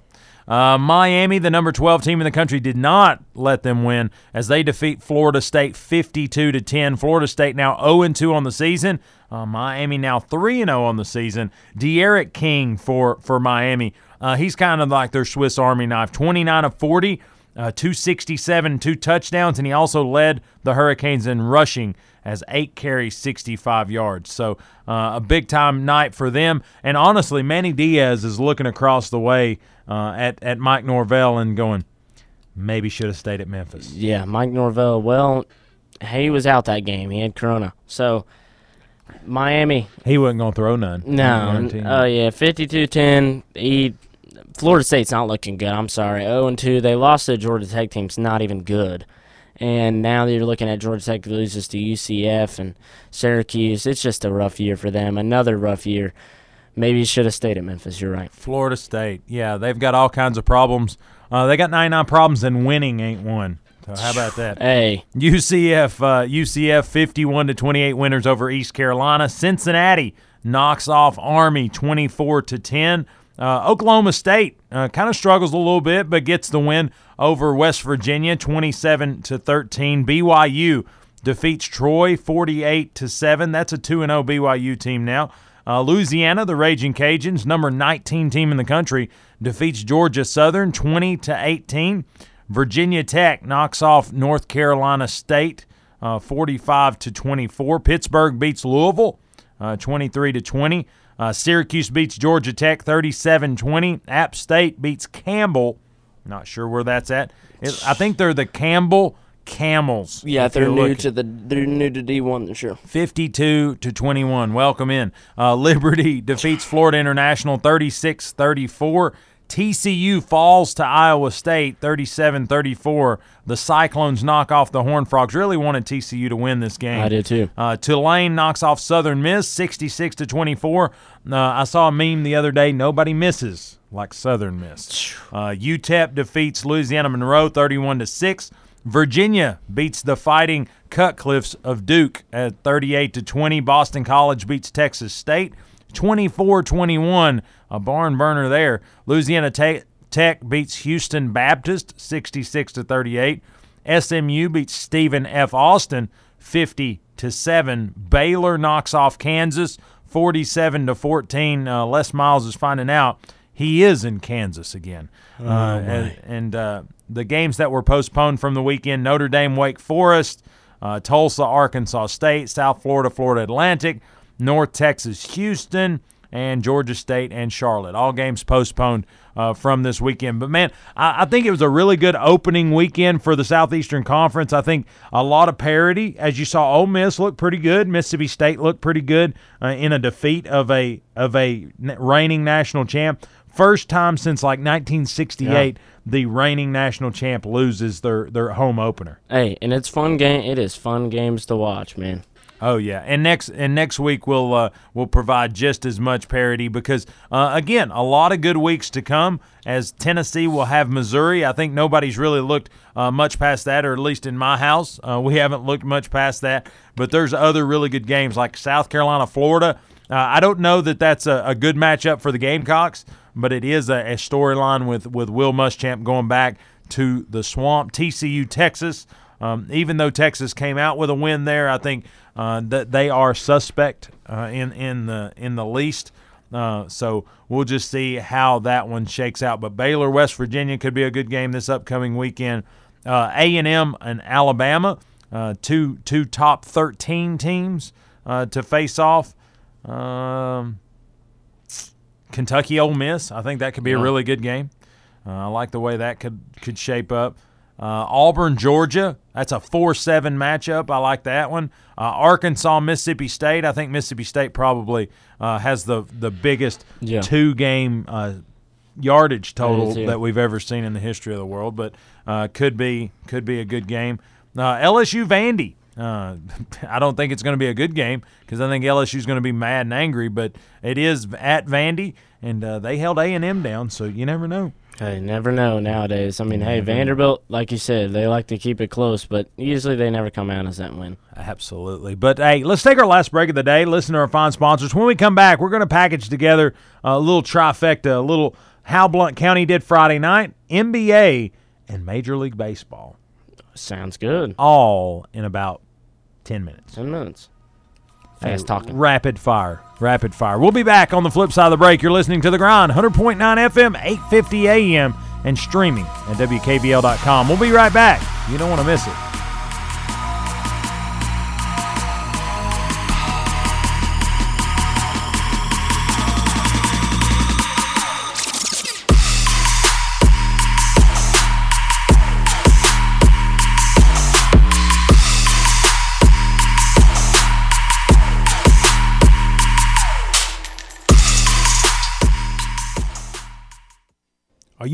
Uh, Miami, the number 12 team in the country, did not let them win as they defeat Florida State 52 to 10. Florida State now 0 2 on the season. Uh, Miami now 3 0 on the season. D'Eriq King for for Miami. Uh, he's kind of like their Swiss Army knife. 29 of 40, uh, 267, two touchdowns, and he also led the Hurricanes in rushing as eight carries, 65 yards. So uh, a big time night for them. And honestly, Manny Diaz is looking across the way uh, at at Mike Norvell and going, maybe should have stayed at Memphis. Yeah, Mike Norvell. Well, he was out that game. He had Corona. So Miami. He wasn't going to throw none. No. Oh yeah, 52-10. He Florida State's not looking good. I'm sorry. 0 and 2. They lost to the Georgia Tech team's not even good. And now you're looking at Georgia Tech loses to UCF and Syracuse. It's just a rough year for them. Another rough year. Maybe you should have stayed at Memphis. You're right. Florida State. Yeah, they've got all kinds of problems. Uh, they got 99 problems, and winning ain't one. So how about that? Hey, UCF, uh, UCF 51 to 28 winners over East Carolina. Cincinnati knocks off Army 24 to 10. Uh, Oklahoma State uh, kind of struggles a little bit, but gets the win over West Virginia 27 to 13. BYU defeats Troy 48 to 7. That's a 2 0 BYU team now. Uh, Louisiana, the Raging Cajuns, number 19 team in the country, defeats Georgia Southern 20 to 18. Virginia Tech knocks off North Carolina State uh, 45 to 24. Pittsburgh beats Louisville uh, 23 to 20. Uh, Syracuse beats Georgia Tech 37 20. App State beats Campbell. Not sure where that's at. It, I think they're the Campbell Camels. yeah, they're new looking. to the they're new to D1 this year. 52 to 21. Welcome in. Uh, Liberty defeats Florida International 36 34. TCU falls to Iowa State 37 34. The Cyclones knock off the Horned Frogs. Really wanted TCU to win this game. I did too. Uh, Tulane knocks off Southern Miss 66 to 24. Uh, I saw a meme the other day. Nobody misses like Southern Miss. Uh, UTEP defeats Louisiana Monroe 31 to 6. Virginia beats the Fighting Cutcliffs of Duke at 38 to 20. Boston College beats Texas State 24-21. A barn burner there. Louisiana Tech, Tech beats Houston Baptist 66 to 38. SMU beats Stephen F. Austin 50 to 7. Baylor knocks off Kansas 47 to 14. Uh, Les Miles is finding out he is in Kansas again. uh, and and uh, the games that were postponed from the weekend Notre Dame, Wake Forest, uh, Tulsa, Arkansas State, South Florida, Florida Atlantic, North Texas, Houston, and Georgia State and Charlotte. All games postponed uh, from this weekend. But man, I, I think it was a really good opening weekend for the Southeastern Conference. I think a lot of parity, as you saw. Ole Miss looked pretty good. Mississippi State looked pretty good uh, in a defeat of a of a reigning national champ. First time since like 1968, the reigning national champ loses their their home opener. Hey, and it's fun game. It is fun games to watch, man. Oh yeah, and next and next week we'll uh, we'll provide just as much parity because uh, again a lot of good weeks to come as Tennessee will have Missouri. I think nobody's really looked uh, much past that, or at least in my house uh, we haven't looked much past that. But there's other really good games like South Carolina, Florida. Uh, I don't know that that's a, a good matchup for the Gamecocks, but it is a, a storyline with with Will Muschamp going back to the swamp. TCU, Texas. Um, even though Texas came out with a win there, I think uh, that they are suspect uh, in in the in the least. Uh, so we'll just see how that one shakes out. But Baylor, West Virginia could be a good game this upcoming weekend. Uh, A and M and Alabama, uh, two two top thirteen teams uh, to face off. Um, Kentucky, Ole Miss. I think that could be a really good game. Uh, I like the way that could could shape up. Uh, Auburn, Georgia. That's a four-seven matchup. I like that one. Uh, Arkansas, Mississippi State. I think Mississippi State probably uh, has the the biggest Yeah. two-game uh, yardage total that we've ever seen in the history of the world. But uh, could be could be a good game. Uh, LSU, Vandy. Uh, I don't think it's going to be a good game because I think LSU is going to be mad and angry. But it is at Vandy, and uh, they held A and M down, so you never know. Hey, never know nowadays. I mean, hey, Vanderbilt, like you said, they like to keep it close, but usually they never come out as that win. Absolutely. But hey, let's take our last break of the day. Listen to our fine sponsors. When we come back, we're going to package together a little trifecta, a little how Blount County did Friday night, NBA, and Major League Baseball, Sounds good. all in about 10 minutes. Ten minutes. Fast talking. Rapid fire. Rapid fire. We'll be back on the flip side of the break. You're listening to The Grind, 100.9 FM, 850 AM, and streaming at WKVL.com. We'll be right back. You don't want to miss it.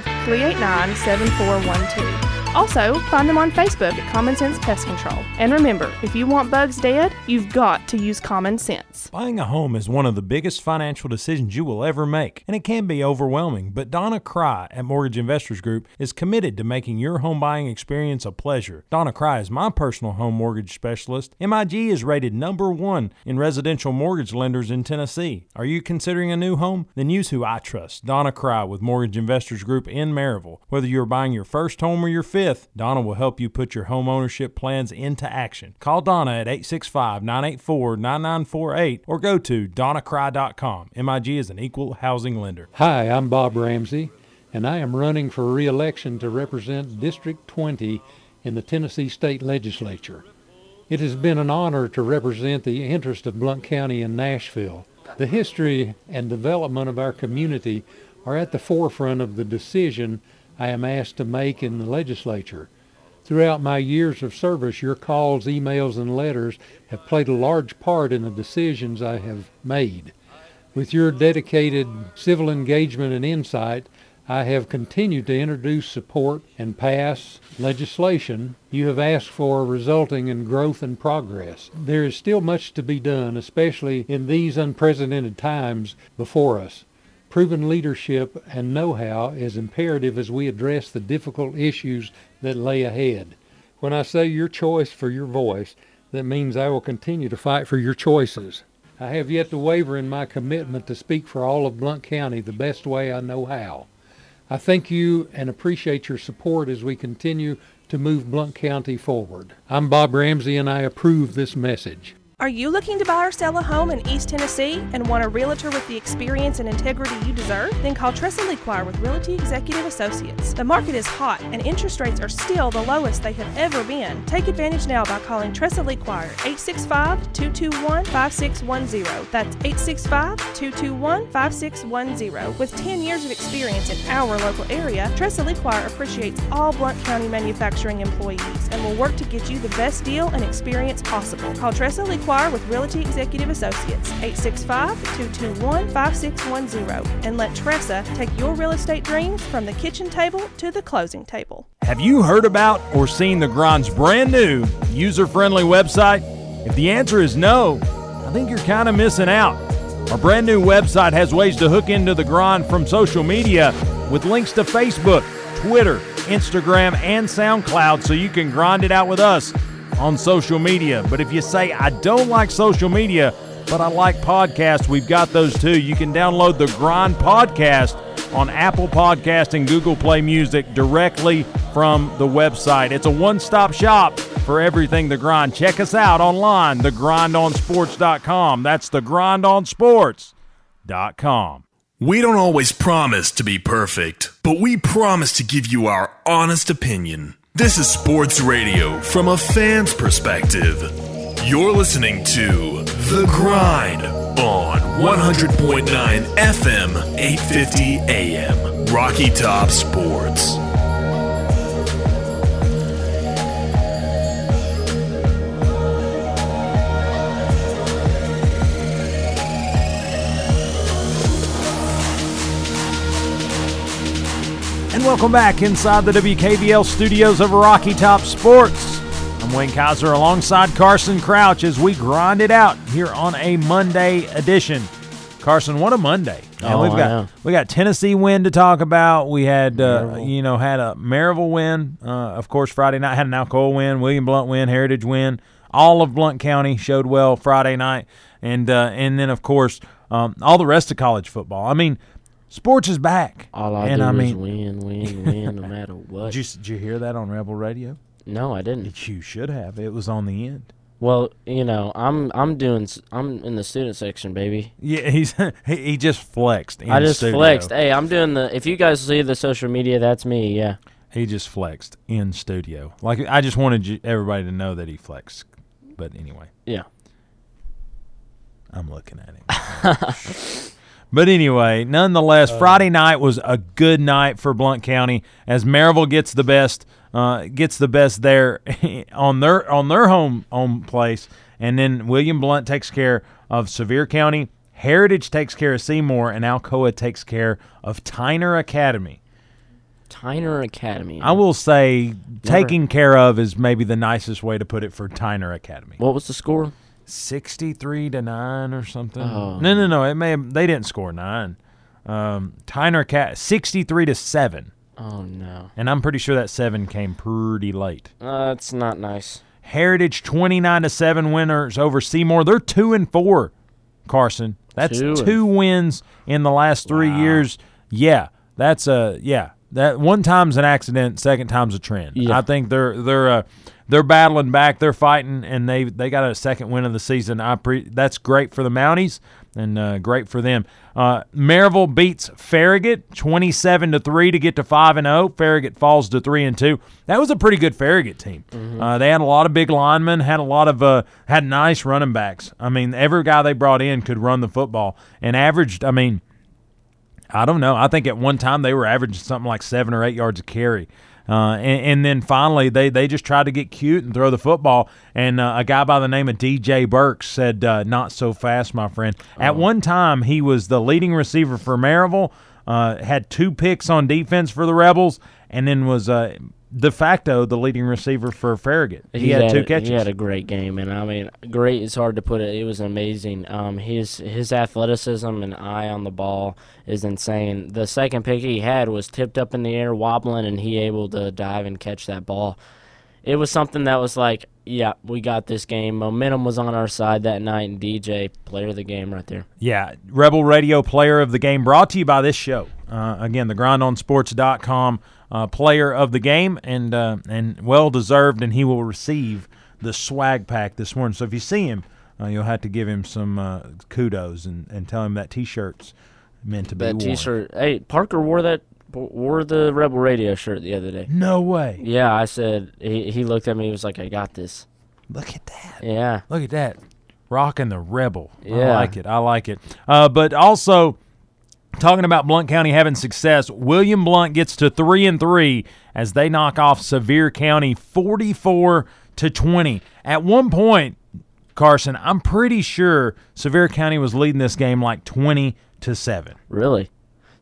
389 7412. Also, find them on Facebook at Common Sense Pest Control. And remember, if you want bugs dead, you've got to use common sense. Buying a home is one of the biggest financial decisions you will ever make, and it can be overwhelming. But Donna Cry at Mortgage Investors Group is committed to making your home buying experience a pleasure. Donna Cry is my personal home mortgage specialist. MIG is rated number one in residential mortgage lenders in Tennessee. Are you considering a new home? Then use who I trust, Donna Cry with Mortgage Investors Group in Maryville. Whether you're buying your first home or your fifth, Donna will help you put your home ownership plans into action. Call Donna at 865 984 9948 or go to donnacry.com. MIG is an equal housing lender. Hi, I'm Bob Ramsey, and I am running for re election to represent District 20 in the Tennessee State Legislature. It has been an honor to represent the interest of Blount County and Nashville. The history and development of our community are at the forefront of the decision I am asked to make in the legislature. Throughout my years of service, your calls, emails, and letters have played a large part in the decisions I have made. With your dedicated civil engagement and insight, I have continued to introduce, support, and pass legislation you have asked for resulting in growth and progress. There is still much to be done, especially in these unprecedented times before us. Proven leadership and know-how is imperative as we address the difficult issues that lay ahead. When I say your choice for your voice, that means I will continue to fight for your choices. I have yet to waver in my commitment to speak for all of Blount County the best way I know how. I thank you and appreciate your support as we continue to move Blount County forward. I'm Bob Ramsey and I approve this message. Are you looking to buy or sell a home in East Tennessee and want a realtor with the experience and integrity you deserve? Then call Tressa Lequire with Realty Executive Associates. The market is hot and interest rates are still the lowest they have ever been. Take advantage now by calling Tressa Lequire 865-221-5610. That's 865-221-5610. With 10 years of experience in our local area, Tressa Lequire appreciates all Blount County manufacturing employees and will work to get you the best deal and experience possible. Call Tressa Lequire with Realty Executive Associates, 865-221-5610, and let Tressa take your real estate dreams from the kitchen table to the closing table. Have you heard about or seen the Grind's brand new user friendly website? If the answer is no, I think you're kind of missing out. Our brand new website has ways to hook into the Grind from social media with links to Facebook, Twitter, Instagram, and SoundCloud so you can grind it out with us on social media. But if you say, I don't like social media, but I like podcasts, we've got those too. You can download the Grind Podcast on Apple Podcast and Google Play Music directly from the website. It's a one-stop shop for everything The Grind. Check us out online, thegrindonsports.com. That's thegrindonsports.com. We don't always promise to be perfect, but we promise to give you our honest opinion. This is sports radio from a fan's perspective. You're listening to The Grind on 100.9 FM, 850 AM. Rocky Top Sports. And welcome back inside the WKVL studios of Rocky Top Sports. I'm Wayne Kaiser alongside Carson Crouch as we grind it out here on a Monday edition. Carson, what a Monday. And Oh, we've got we got Tennessee win to talk about. We had uh, you know had a Maryville win. Uh, of course, Friday night had an Alcoa win, William Blount win, Heritage win. All of Blount County showed well Friday night, and uh, and then of course um, all the rest of college football. I mean, sports is back. All I and do I is mean, win, win, win, no matter what. did you, did you hear that on Rebel Radio? no, I didn't. You should have. It was on the end. Well, you know, I'm I'm doing I'm in the student section, baby. Yeah, he's he, just flexed. In I just studio. flexed. Hey, I'm doing the. If you guys see the social media, that's me. Yeah. He just flexed in studio. Like I just wanted you, everybody to know that he flexed. But anyway, Yeah. I'm looking at him. but anyway, nonetheless, Friday night was a good night for Blount County as Maryville gets the best, uh, gets the best there on their on their home home place, and then William Blount takes care of Sevier County. Heritage takes care of Seymour, and Alcoa takes care of Tyner Academy. Tyner Academy. I will say, taking care of is maybe the nicest way to put it for Tyner Academy. What was the score? Sixty-three to nine or something. Oh. No, no, no. It may have, they didn't score nine. Um, Tyner Cat sixty-three to 7. Oh no. and I'm pretty sure that seven came pretty late. Uh, that's not nice. Heritage twenty-nine to seven winners over Seymour. They're two and four. Carson, that's Two two, wins in the last three Wow. years. Yeah, that's a yeah. That one time's an accident, second time's a trend. Yeah. I think they're they're uh, they're battling back, they're fighting, and they they got a second win of the season. I pre- that's great for the Mounties and uh, great for them. Uh, Maryville beats Farragut twenty seven to three to get to five and zero. Farragut falls to three and two. That was a pretty good Farragut team. Uh, they had a lot of big linemen, had a lot of uh, had nice running backs. I mean, every guy they brought in could run the football and averaged. I mean. I don't know. I think at one time they were averaging something like seven or eight yards a carry. Uh, and, and then finally, they, they just tried to get cute and throw the football. And uh, a guy by the name of DJ Burks said, uh, Not so fast, my friend. At one time, he was the leading receiver for Maryville, uh, had two picks on defense for the Rebels, and then was uh, de facto the leading receiver for Farragut. He, had, two catches. He had a great game, and I mean, great is hard to put it. It was amazing. Um, his his athleticism and eye on the ball is insane. The second pick he had was tipped up in the air, wobbling, and he able to dive and catch that ball. It was something that was like, yeah, we got this game. Momentum was on our side that night, and DJ, player of the game, right there. Yeah, Rebel Radio Player of the Game brought to you by this show. Uh, again, the grindonsports.com uh, player of the game, and uh, and well deserved, and he will receive the swag pack this morning. So if you see him, uh, you'll have to give him some uh, kudos and, and tell him that T-shirt's meant to be That worn. T-shirt. Hey, Parker wore that. Wore the Rebel Radio shirt the other day. No way! Yeah, I said he, he looked at me. He was like, "I got this." Look at that! Yeah. Look at that. Rocking the rebel. Yeah. I like it. I like it. Uh, but also, talking about Blount County having success, William Blount gets to three and three as they knock off Sevier County forty four to twenty. At one point, Carson, I'm pretty sure Sevier County was leading this game like twenty to seven. Really?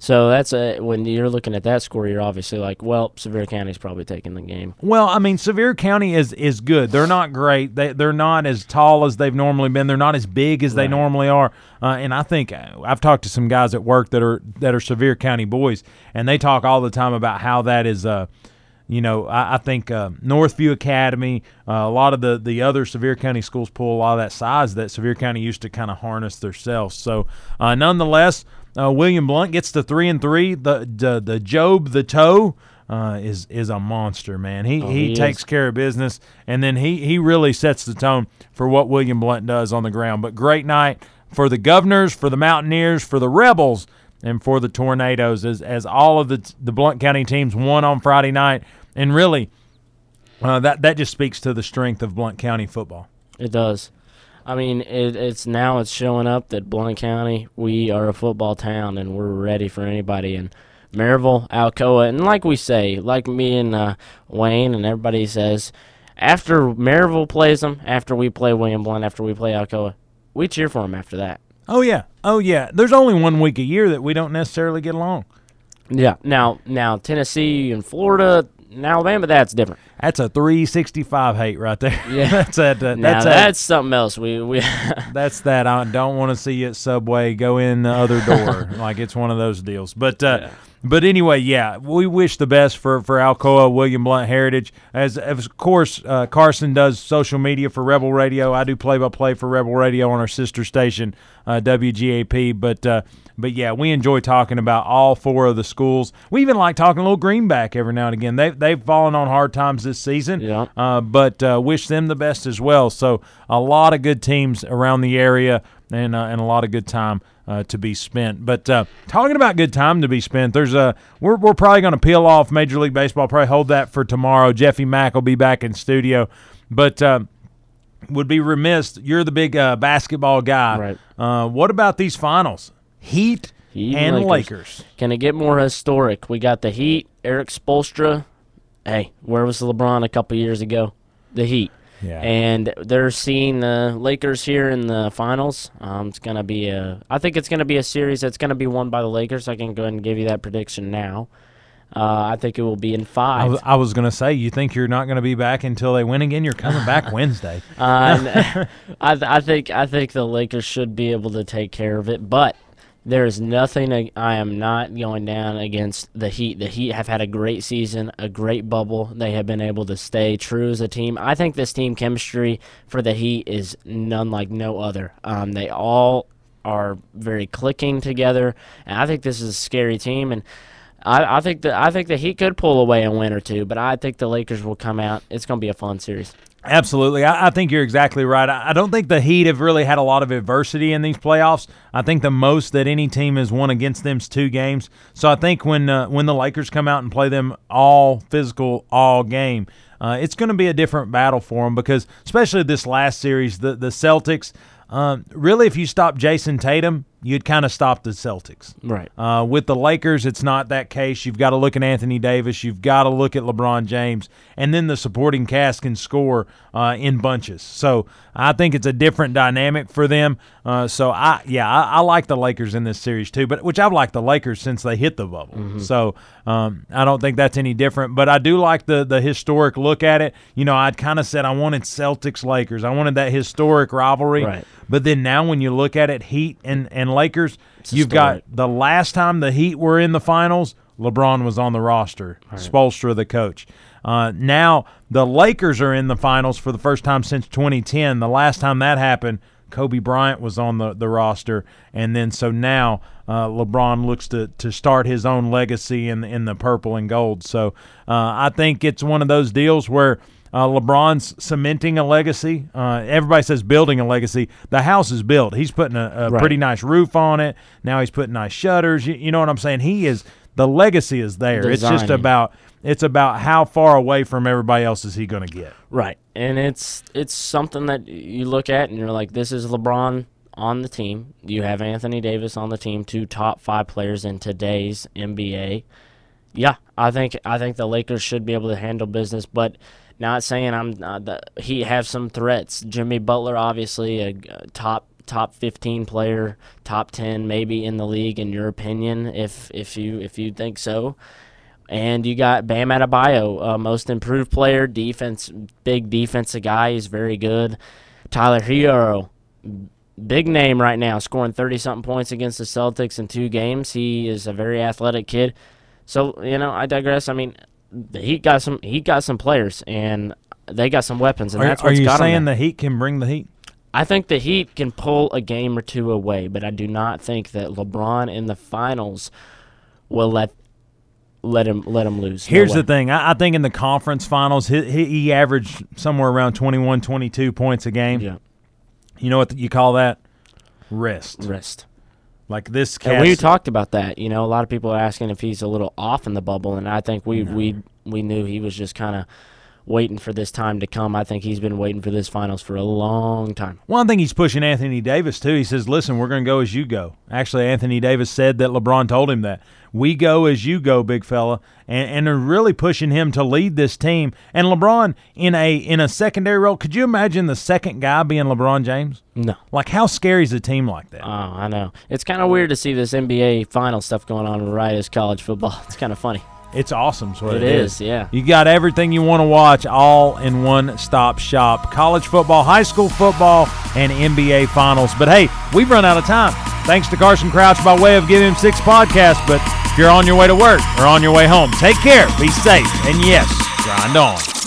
So that's a when you're looking at that score, you're obviously like, well, Sevier County's probably taking the game. Well, I mean, Sevier County is is good. They're not great. They they're not as tall as they've normally been. They're not as big as they normally are. Uh, and I think uh, I've talked to some guys at work that are that are Sevier County boys, and they talk all the time about how that is. Uh, you know, I, I think uh, Northview Academy, uh, a lot of the, the other Sevier County schools pull a lot of that size that Sevier County used to kind of harness themselves. So, uh, nonetheless, uh, William Blount gets to three and three. The the, the Job the toe uh, is is a monster, man. He he, Oh, he is. takes care of business, and then he he really sets the tone for what William Blount does on the ground. But great night for the Governors, for the Mountaineers, for the Rebels, and for the Tornadoes as as all of the the Blount County teams won on Friday night, and really. Uh, that that just speaks to the strength of Blount County football. It does. I mean, it, it's now it's showing up that Blount County, we are a football town, and we're ready for anybody. And Maryville, Alcoa, and like we say, like me and uh, Wayne and everybody says, after Maryville plays them, after we play William Blount, after we play Alcoa, we cheer for them after that. Oh yeah, oh yeah. There's only one week a year that we don't necessarily get along. Yeah. Now, now Tennessee and Florida, and Alabama, that's different. That's a 365 hate right there. Yeah. that's that. now that's that's, that. something else. We we That's that. I don't want to see you at Subway. Go in the other door. like it's one of those deals. But uh, but anyway, yeah, we wish the best for for Alcoa William Blount Heritage. As, as of course, uh, Carson does social media for Rebel Radio. I do play by play for Rebel Radio on our sister station uh, WGAP. But uh, but yeah, we enjoy talking about all four of the schools. We even like talking a little Greenback every now and again. They they've fallen on hard times this season. Yeah. Uh, but uh, wish them the best as well. So a lot of good teams around the area, and uh, and a lot of good time uh, to be spent. But uh, talking about good time to be spent, there's a we're we're probably going to peel off Major League Baseball. Probably hold that for tomorrow. Jeffy Mack will be back in studio, but. Uh, would be remiss. You're the big uh, basketball guy. Right. Uh, what about these finals? Heat, Heat and and Lakers. Lakers. Can it get more historic? We got the Heat, Erik Spoelstra. Hey, where was LeBron a couple years ago? The Heat. Yeah. And they're seeing the Lakers here in the finals. Um, it's gonna be a. I think it's gonna be a series that's gonna be won by the Lakers. I can go ahead and give you that prediction now. Uh, I think it will be in I five. was, I was going to say, you think you're not going to be back until they win again? You're coming back Wednesday. Uh, I, th- I think I think the Lakers should be able to take care of it, but there is nothing I- am not going down against the Heat. The Heat have had a great season, a great bubble. They have been able to stay true as a team. I think this team chemistry for the Heat is none like no other. Um, they all are very clicking together, and I think this is a scary team. And I, I think that I think the Heat could pull away a win or two, but I think the Lakers will come out. It's going to be a fun series. Absolutely. I, I think you're exactly right. I, I don't think the Heat have really had a lot of adversity in these playoffs. I think the most that any team has won against them is two games. So I think when uh, when the Lakers come out and play them all physical, all game, uh, it's going to be a different battle for them because, especially this last series, the, the Celtics, um, really, if you stop Jayson Tatum, you'd kind of stop the Celtics. Right. Uh, with the Lakers, it's not that case. You've got to look at Anthony Davis. You've got to look at LeBron James, and then the supporting cast can score uh, in bunches. So I think it's a different dynamic for them. Uh, so I, yeah, I, I like the Lakers in this series too. But which I've liked the Lakers since they hit the bubble. So um, I don't think that's any different. But I do like the the historic look at it. You know, I'd kind of said I wanted Celtics Lakers. I wanted that historic rivalry. Right. But then now when you look at it, Heat and, and Lakers, you've got the last time the Heat were in the finals, LeBron was on the roster, Spoelstra the coach. Uh, now the Lakers are in the finals for the first time since 2010. The last time that happened, Kobe Bryant was on the, the roster, and then so now uh, LeBron looks to, to start his own legacy in in the purple and gold. So uh, I think it's one of those deals where uh, LeBron's cementing a legacy. Uh, everybody says building a legacy. The house is built. He's putting a, a Right. pretty nice roof on it. Now he's putting nice shutters. You, you know what I'm saying? He is the legacy is there. It's just about it's about how far away from everybody else is he going to get. Right. And it's it's something that you look at and you're like, this is LeBron on the team. You have Anthony Davis on the team, two top five players in today's NBA. Yeah, I think I think the Lakers should be able to handle business, but not saying I'm uh, the, he have some threats. Jimmy Butler, obviously a, a top top 15 player, top 10 maybe in the league in your opinion, if if you if you think so. And you got Bam Adebayo, uh, most improved player, defense, big defensive guy. He's very good. Tyler Herro, big name right now, scoring 30 something points against the Celtics in two games. He is a very athletic kid. So, you know, I digress. I mean, he got some he got some players and they got some weapons and Are, that's are you got saying the Heat can bring the Heat? I think the Heat can pull a game or two away, but I do not think that LeBron in the finals will let let him let him lose. Here's way. the thing. I, I think in the conference finals, he, he, he averaged somewhere around 21, 22 points a game. Yeah, You know what you call that? Rest. rest. Like this And we talked about that. You know, a lot of people are asking if he's a little off in the bubble, and I think we we we knew he was just kind of waiting for this time to come. I think he's been waiting for this finals for a long time. Well, I think he's pushing Anthony Davis too. He says, "Listen, we're going to go as you go." Actually, Anthony Davis said that LeBron told him that we go as you go, big fella, and and they're really pushing him to lead this team. And LeBron in a in a secondary role. Could you imagine the second guy being LeBron James? No. Like how scary is a team like that? Oh, I know. It's kind of weird to see this NBA final stuff going on right as college football. It's kind of funny. It's awesome. Is what It is. is, yeah. You got everything you want to watch all in one stop shop. College football, high school football, and NBA finals. But hey, we've run out of time. Thanks to Carson Crouch by way of Give Him Six podcast. But if you're on your way to work or on your way home, take care, be safe, and yes, grind on.